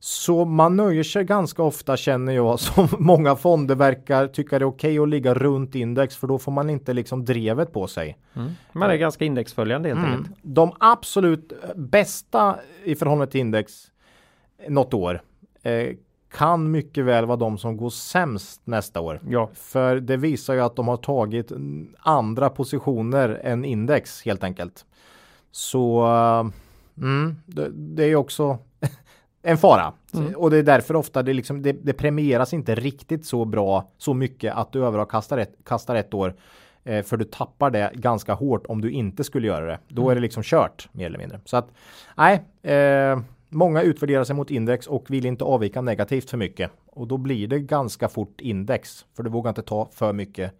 så man nöjer sig ganska ofta känner jag [laughs] som många fonder verkar tycka det är okej okay att ligga runt index för då får man inte liksom drevet på sig. Mm. Man är eh, ganska indexföljande helt mm. enkelt. De absolut bästa i förhållande till index något år eh, kan mycket väl vara de som går sämst nästa år. Ja. För det visar ju att de har tagit andra positioner än index helt enkelt. Så mm, det, det är också [laughs] en fara. Mm. Och det är därför ofta det, liksom, det, det, premieras inte riktigt så bra så mycket att du överavkastar ett, kastar ett år. Eh, för du tappar det ganska hårt om du inte skulle göra det. Då mm. är det liksom kört mer eller mindre. Så att nej, eh, Många utvärderar sig mot index och vill inte avvika negativt för mycket. Och då blir det ganska fort index. För du vågar inte ta för mycket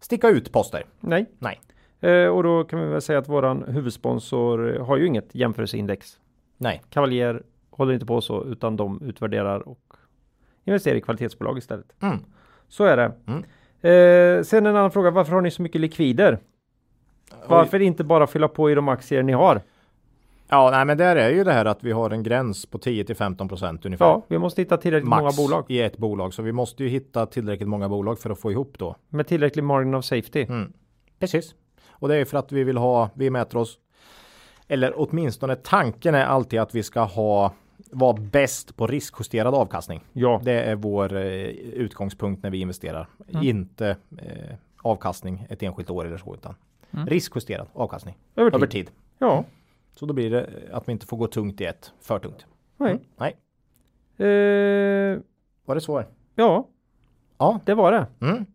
sticka ut poster. Nej. Nej. Eh, och då kan vi väl säga att våran huvudsponsor har ju inget jämförelseindex. Nej. Cavalier håller inte på så utan de utvärderar och investerar i kvalitetsbolag istället. Mm. Så är det. Mm. Eh, sen en annan fråga. Varför har ni så mycket likvider? Varför Oj. inte bara fylla på i de aktier ni har? Ja, nej, men där är ju det här att vi har en gräns på 10 till 15 procent ungefär. Ja, vi måste hitta tillräckligt Max många bolag i ett bolag, så vi måste ju hitta tillräckligt många bolag för att få ihop då. Med tillräcklig margin of safety. Mm. Precis, och det är för att vi vill ha. Vi mäter oss eller åtminstone tanken är alltid att vi ska ha vara bäst på riskjusterad avkastning. Ja. Det är vår eh, utgångspunkt när vi investerar. Mm. Inte eh, avkastning ett enskilt år eller så, utan Mm. riskjusterad avkastning Över tid. över tid. Ja. Så då blir det att vi inte får gå tungt i ett, för tungt. Nej. Nej, Eh, var det svar? ja, Ja. det var det. Mm.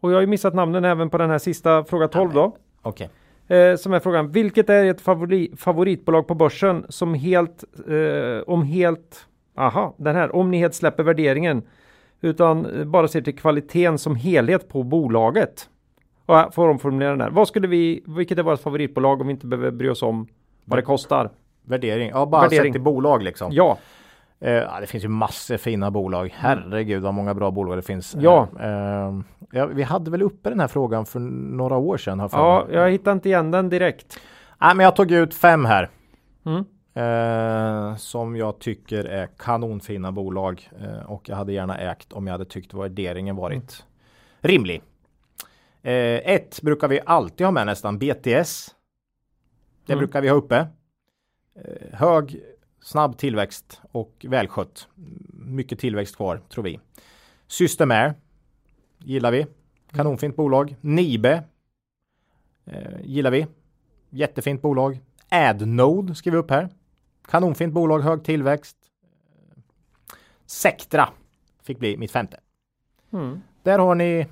Och jag har ju missat namnen även på den här sista fråga 12 då. Okej. Eh, som är frågan, vilket är ert favori, favoritbolag på börsen som helt, eh, om helt, aha, den här, om ni helt släpper värderingen utan bara ser till kvaliteten som helhet på bolaget. Och får omformulera den här. Vad skulle vi, vilket är vårt favoritbolag om vi inte behöver bry oss om vad det kostar? Värdering. Ja, bara Värdering. sett till bolag liksom. Ja, Eh, det finns ju massor fina bolag. Herregud vad många bra bolag det finns. Ja. Eh, ja, vi hade väl uppe den här frågan för några år sedan. För ja, mig. jag hittar inte igen den direkt. Nej, men jag tog ut fem här. Mm. Eh, som jag tycker är kanonfina bolag. Eh, och jag hade gärna ägt om jag hade tyckt värderingen varit rimlig. Eh, ett brukar vi alltid ha med nästan. BTS. Det Mm. brukar vi ha uppe. Eh, hög, snabb tillväxt och välskött. Mycket tillväxt kvar tror vi. Systemair gillar vi. Kanonfint bolag. Nibe eh, gillar vi. Jättefint bolag. Adnode skriver vi upp här. Kanonfint bolag, hög tillväxt. Sectra fick bli mitt femte. Mm. Där har ni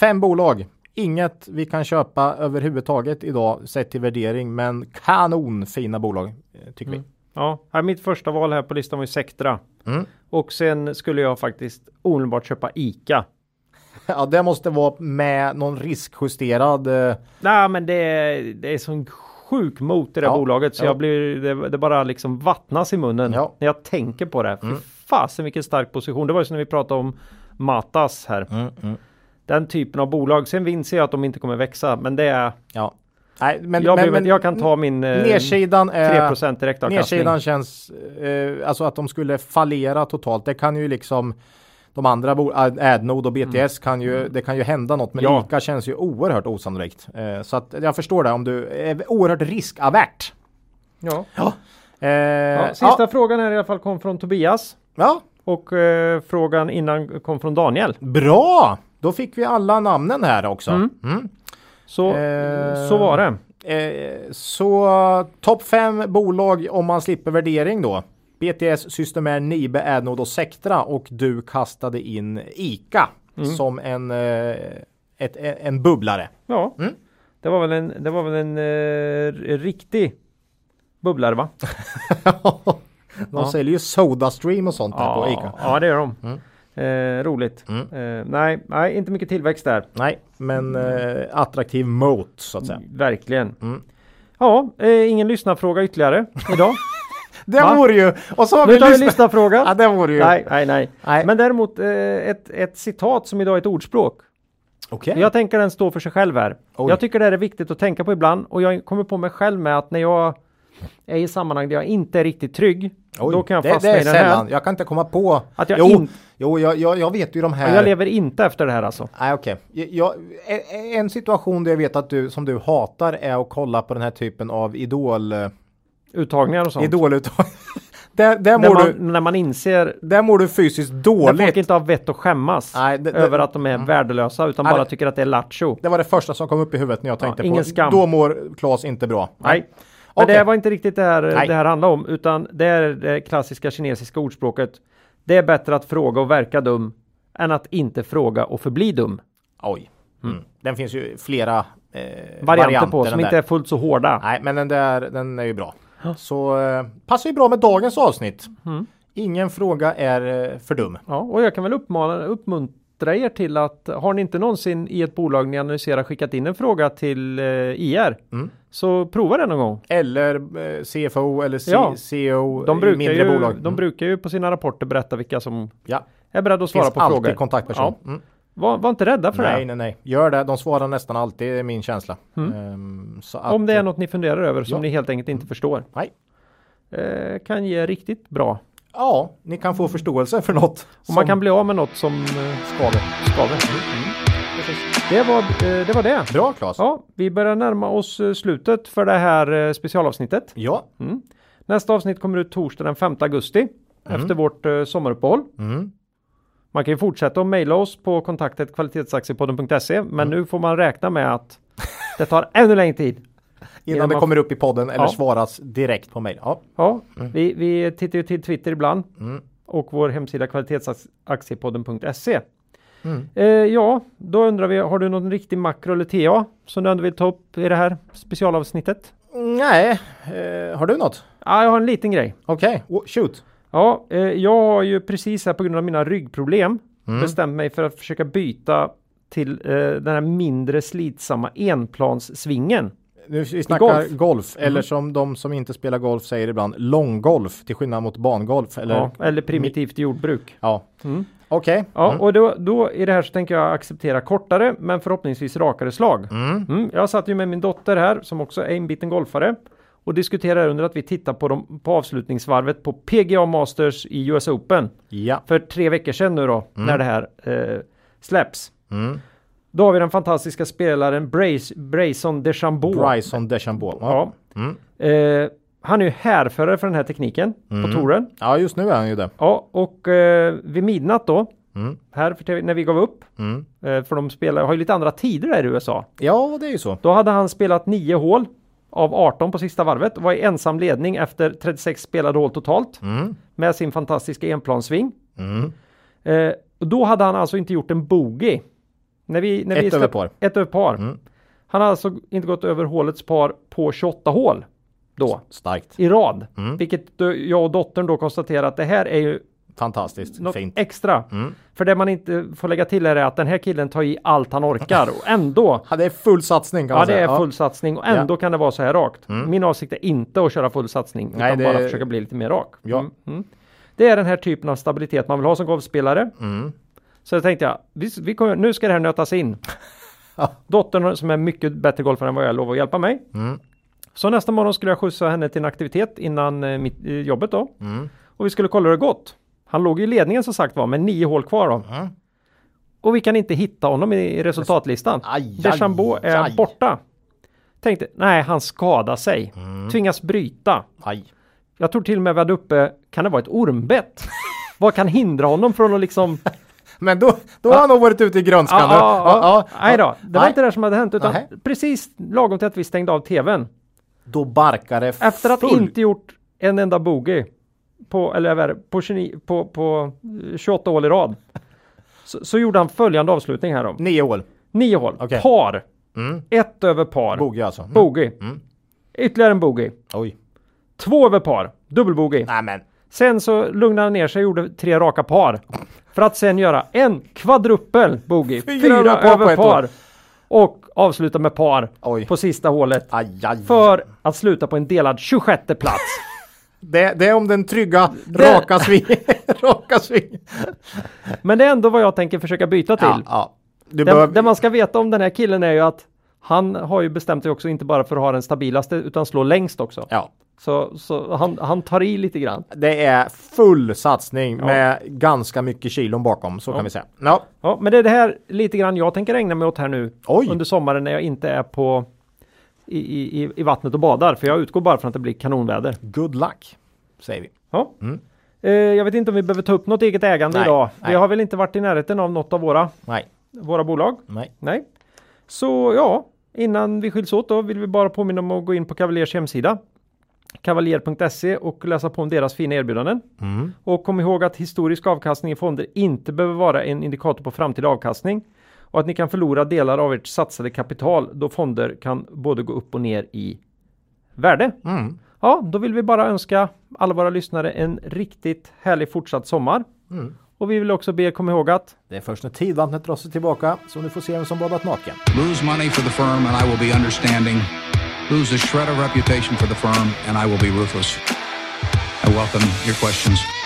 fem bolag. Inget vi kan köpa överhuvudtaget idag sett till värdering, men kanonfina bolag eh, tycker Mm. Ja, här, mitt första val här på listan var ju Sectra. vi. Mm. Och sen skulle jag faktiskt omedelbart köpa ICA. [laughs] Ja, det måste vara med någon riskjusterad. Eh, Nej, men det är, det är sån sjuk mot det här Ja, bolaget så ja. jag blir, det, det bara liksom vattnas i munnen Ja. när jag tänker på det. Fy Mm. fasen vilken stark position. Det var ju som när vi pratade om Matas här. mm, Den typen av bolag. Sen inser jag att de inte kommer växa, men det är Ja, nej, men, jag, men, men jag kan ta min eh, nedsidan är 3% direktavkastning. Nedsidan känns, eh, alltså att de skulle fallera totalt. Det kan ju liksom de andra, bo- Ad- Adnode och BTS kan ju, det kan ju hända något. Men Mm. Ja. ICA känns ju oerhört osannolikt. Eh, så att jag förstår det om du är oerhört riskavärt. Ja. Ja. Eh, Ja, sista ja, frågan här i alla fall kom från Tobias. ja, Och eh, frågan innan kom från Daniel. bra! Då fick vi alla namnen här också. Mm. Mm. Så, Eh, så var det. Eh, så topp fem bolag om man slipper värdering då. BTS, Systemair, Nibe, Adnode och Sectra och du kastade in ICA Mm. som en, eh, ett, en bubblare. Ja, Mm. det var väl en, det var väl en eh, riktig bubblare va? [laughs] De Ja. säljer ju Sodastream och sånt här på ICA. ja, det gör de. Eh, roligt. Mm. Eh, nej, nej, inte mycket tillväxt där. Nej, men eh, attraktiv moat så att säga. Verkligen. Mm. Ja, eh, ingen lyssnarfråga ytterligare idag. [laughs] Det Va? vore ju! Och så har nu vi tar vi lyssnat. lyssnarfråga. Ja, det vore ju. Nej, nej, nej. Nej. Men däremot eh, ett, ett citat som idag är ett ordspråk. Okej. Jag tänker den står för sig själv här. Oj. Jag tycker det här är viktigt att tänka på ibland och jag kommer på mig själv med att när jag är i sammanhang där jag inte är riktigt trygg, Oj, då kan jag det, fastna det är i den sällan. här. Jag kan inte komma på. Att jag jo, in- jo jag, jag, jag vet ju de här. jag lever inte efter det här alltså. Nej okej. Jag, en- en situation där jag vet att du som du hatar är att kolla på den här typen av idol Uttagningar och sånt. idoluttag. [laughs] där, där, När mår man, du, när man inser där mår du fysiskt när folk dåligt. inte har vett att skämmas Nej, det- det- över att de är värdelösa utan Nej, bara tycker att det är lattjo. Det var det första som kom upp i huvudet när jag tänkte ingen på. skam. Då mår Claes inte bra. Nej. Men Okej. det var inte riktigt det här Nej. det här handlar om utan det är det klassiska kinesiska ordspråket. Det är bättre att fråga och verka dum än att inte fråga och förbli dum. Oj. Mm. Den finns ju flera eh, Varianter, på den som där. inte är fullt så hårda. Nej, men den där den är ju bra. Så eh, passar ju bra med dagens avsnitt. Mm. Ingen fråga är eh, för dum. Ja, och jag kan väl uppmana, uppmuntra er till att har ni inte någonsin i ett bolag ni analyserar skickat in en fråga till eh, IR Mm. så prova det någon gång. Eller eh, CFO eller C- Ja. CEO De brukar, mindre ju, bolag. de Mm. brukar ju på sina rapporter berätta vilka som Ja, är beredda att svara finns på alltid frågor. kontaktperson. Ja. Mm. Var, var inte rädda för Nej, det. nej, nej. Gör det. De svarar nästan alltid, är min känsla. Så att, Om det är något ni funderar över som ni helt enkelt inte förstår. Nej. Eh, kan ge riktigt bra. Ja, ni kan få förståelse för något. Och man kan bli av med något som eh, skaver. skaver. Det var, eh, det var det. Bra Claes. Ja, vi börjar närma oss eh, slutet för det här specialavsnittet. Ja. Mm. Nästa avsnitt kommer ut torsdag den 5 augusti efter vårt eh, sommaruppehåll. Mm. Man kan ju fortsätta att mejla oss på kontaktet kvalitetsaktiepodden.se men nu får man räkna med att det tar ännu längre tid. Innan det kommer upp i podden eller Ja. svaras direkt på mejl. Ja. Ja, vi, vi tittar ju till Twitter ibland Mm. och vår hemsida kvalitetsaktiepodden.se. Mm. Eh, ja, då undrar vi, har du någon riktig makro eller TA som du ändå vill ta upp i det här specialavsnittet? Nej, eh, har du något? Ja, jag har en liten grej. Okej, okay. shoot. Ja, eh, jag har ju precis här på grund av mina ryggproblem Mm. bestämt mig för att försöka byta till eh, den här mindre slitsamma enplanssvingen. Nu vi snackar golf, golf. Mhm. eller som de som inte spelar golf säger ibland, långgolf till skillnad mot bangolf. Eller, Ja, eller primitivt jordbruk. ja. Mm. Okej. Ja, Mm. och då, då i det här så tänker jag acceptera kortare men förhoppningsvis rakare slag. Mm. Mm, jag satt ju med min dotter här som också är inbiten golfare och diskuterar under att vi tittar på, dem, på avslutningsvarvet på PGA Masters i US Open Ja. för tre veckor sedan nu då när det här eh, släpps. Mm. Då har vi den fantastiska spelaren Brace, Brayson DeChambeau. Bryson DeChambeau. Ja. Mm. Eh, han är ju härförare för den här tekniken på touren. ja, just nu är han ju det. Ja, och eh, vid midnatt då, Mm. här TV, när vi gav upp, Mm. eh, för de spelar, har ju lite andra tider där i USA. Ja, det är ju så. Då hade han spelat nio hål av 18 på sista varvet och var i ensam ledning efter 36 spelade hål totalt Mm. med sin fantastiska enplanssving. Mm. Eh, och då hade han alltså inte gjort en bogey. När vi, när vi Ett över par. Ett över par. Mm. Han har alltså inte gått över hålets par på 28 hål då Starkt. i rad. Mm. Vilket jag och dottern då konstaterar att det här är ju Fantastiskt. något Fint. extra. Mm. För det man inte får lägga till är att den här killen tar i allt han orkar och ändå [laughs] Ja, det är full satsning kan Ja man det säga. är full satsning och ändå kan det vara så här rakt. Min avsikt är inte att köra full satsning Nej, utan det- bara försöka bli lite mer rak. Ja. Mm, mm. Det är den här typen av stabilitet man vill ha som golfspelare. Mm. Så tänkte jag, vi, vi kommer, nu ska det här nötas in. [laughs] Ja. Dottern som är mycket bättre golfare än vad jag lovar att hjälpa mig. Mm. Så nästa morgon skulle jag skjutsa henne till en aktivitet innan eh, mitt, eh, jobbet då. Mm. Och vi skulle kolla hur det gått. Han låg i ledningen som sagt var med nio hål kvar då. Mm. Och vi kan inte hitta honom i, resultatlistan. Aj, är aj. borta. Tänkte, nej han skadar sig. Mm. Tvingas bryta. Aj. Jag tror till och med vi hade uppe, kan det vara ett ormbett? [laughs] Vad kan hindra honom från att liksom... [laughs] Men då, då har han nog varit ute i grönskan. Ja, ja, ja. Nej då, det var Nej. inte det som hade hänt utan Nej. precis lagom till att vi stängde av tvn. Då barkar det Efter att full. inte gjort en enda bogey på, eller vad på, 29, på, på eh, 28 hål i rad. Så, så gjorde han följande avslutning här då. Nio hål. Nio hål, Okej. par, Mm. ett över par, Bogey alltså. Mm. bogey. Mm. Ytterligare en bogey. Oj. Två över par, dubbelbogey. Nej men. Sen så lugnade han ner sig och gjorde tre raka par. För att sen göra en kvadruppel bogey. Fyra Fyra, över par. Och avsluta med par Oj. på sista hålet. Aj, aj. För att sluta på en delad 26 plats. [laughs] Det, det är om den trygga raka sving. [laughs] raka sving. Men det är ändå vad jag tänker försöka byta till. Ja, ja. Det, behöver... det man ska veta om den här killen är ju att han har ju bestämt sig också inte bara för att ha den stabilaste utan slå längst också. Ja. Så, så han, han tar i lite grann. Det är full satsning Ja. med ganska mycket kilon bakom, så kan vi säga. Ja. Ja, men det är det här lite grann jag tänker ägna mig åt här nu Oj. under sommaren när jag inte är på i, i, i- vattnet och badar. För jag utgår bara från att det blir kanonväder. Good luck, säger vi. Ja. Mm. Eh, jag vet inte om vi behöver ta upp något eget ägande Nej, idag. nej. Vi har väl inte varit i närheten av något av våra, Nej, våra bolag. nej. Nej. Så ja, innan vi skiljs åt då vill vi bara påminna om att gå in på Cavaliers hemsida kavaljer.se och läsa på om deras fina erbjudanden. Mm. Och kom ihåg att historisk avkastning i fonder inte behöver vara en indikator på framtida avkastning och att ni kan förlora delar av ert satsade kapital då fonder kan både gå upp och ner i värde. Mm. Ja, då vill vi bara önska alla våra lyssnare en riktigt härlig fortsatt sommar. Mm. Och vi vill också be er komma ihåg att Det är först när tidvattnet drar sig tillbaka som du får se vem som badat naken. Lose money for the firm and I will be understanding. Lose a shred of reputation for the firm and I will be ruthless. I welcome your questions.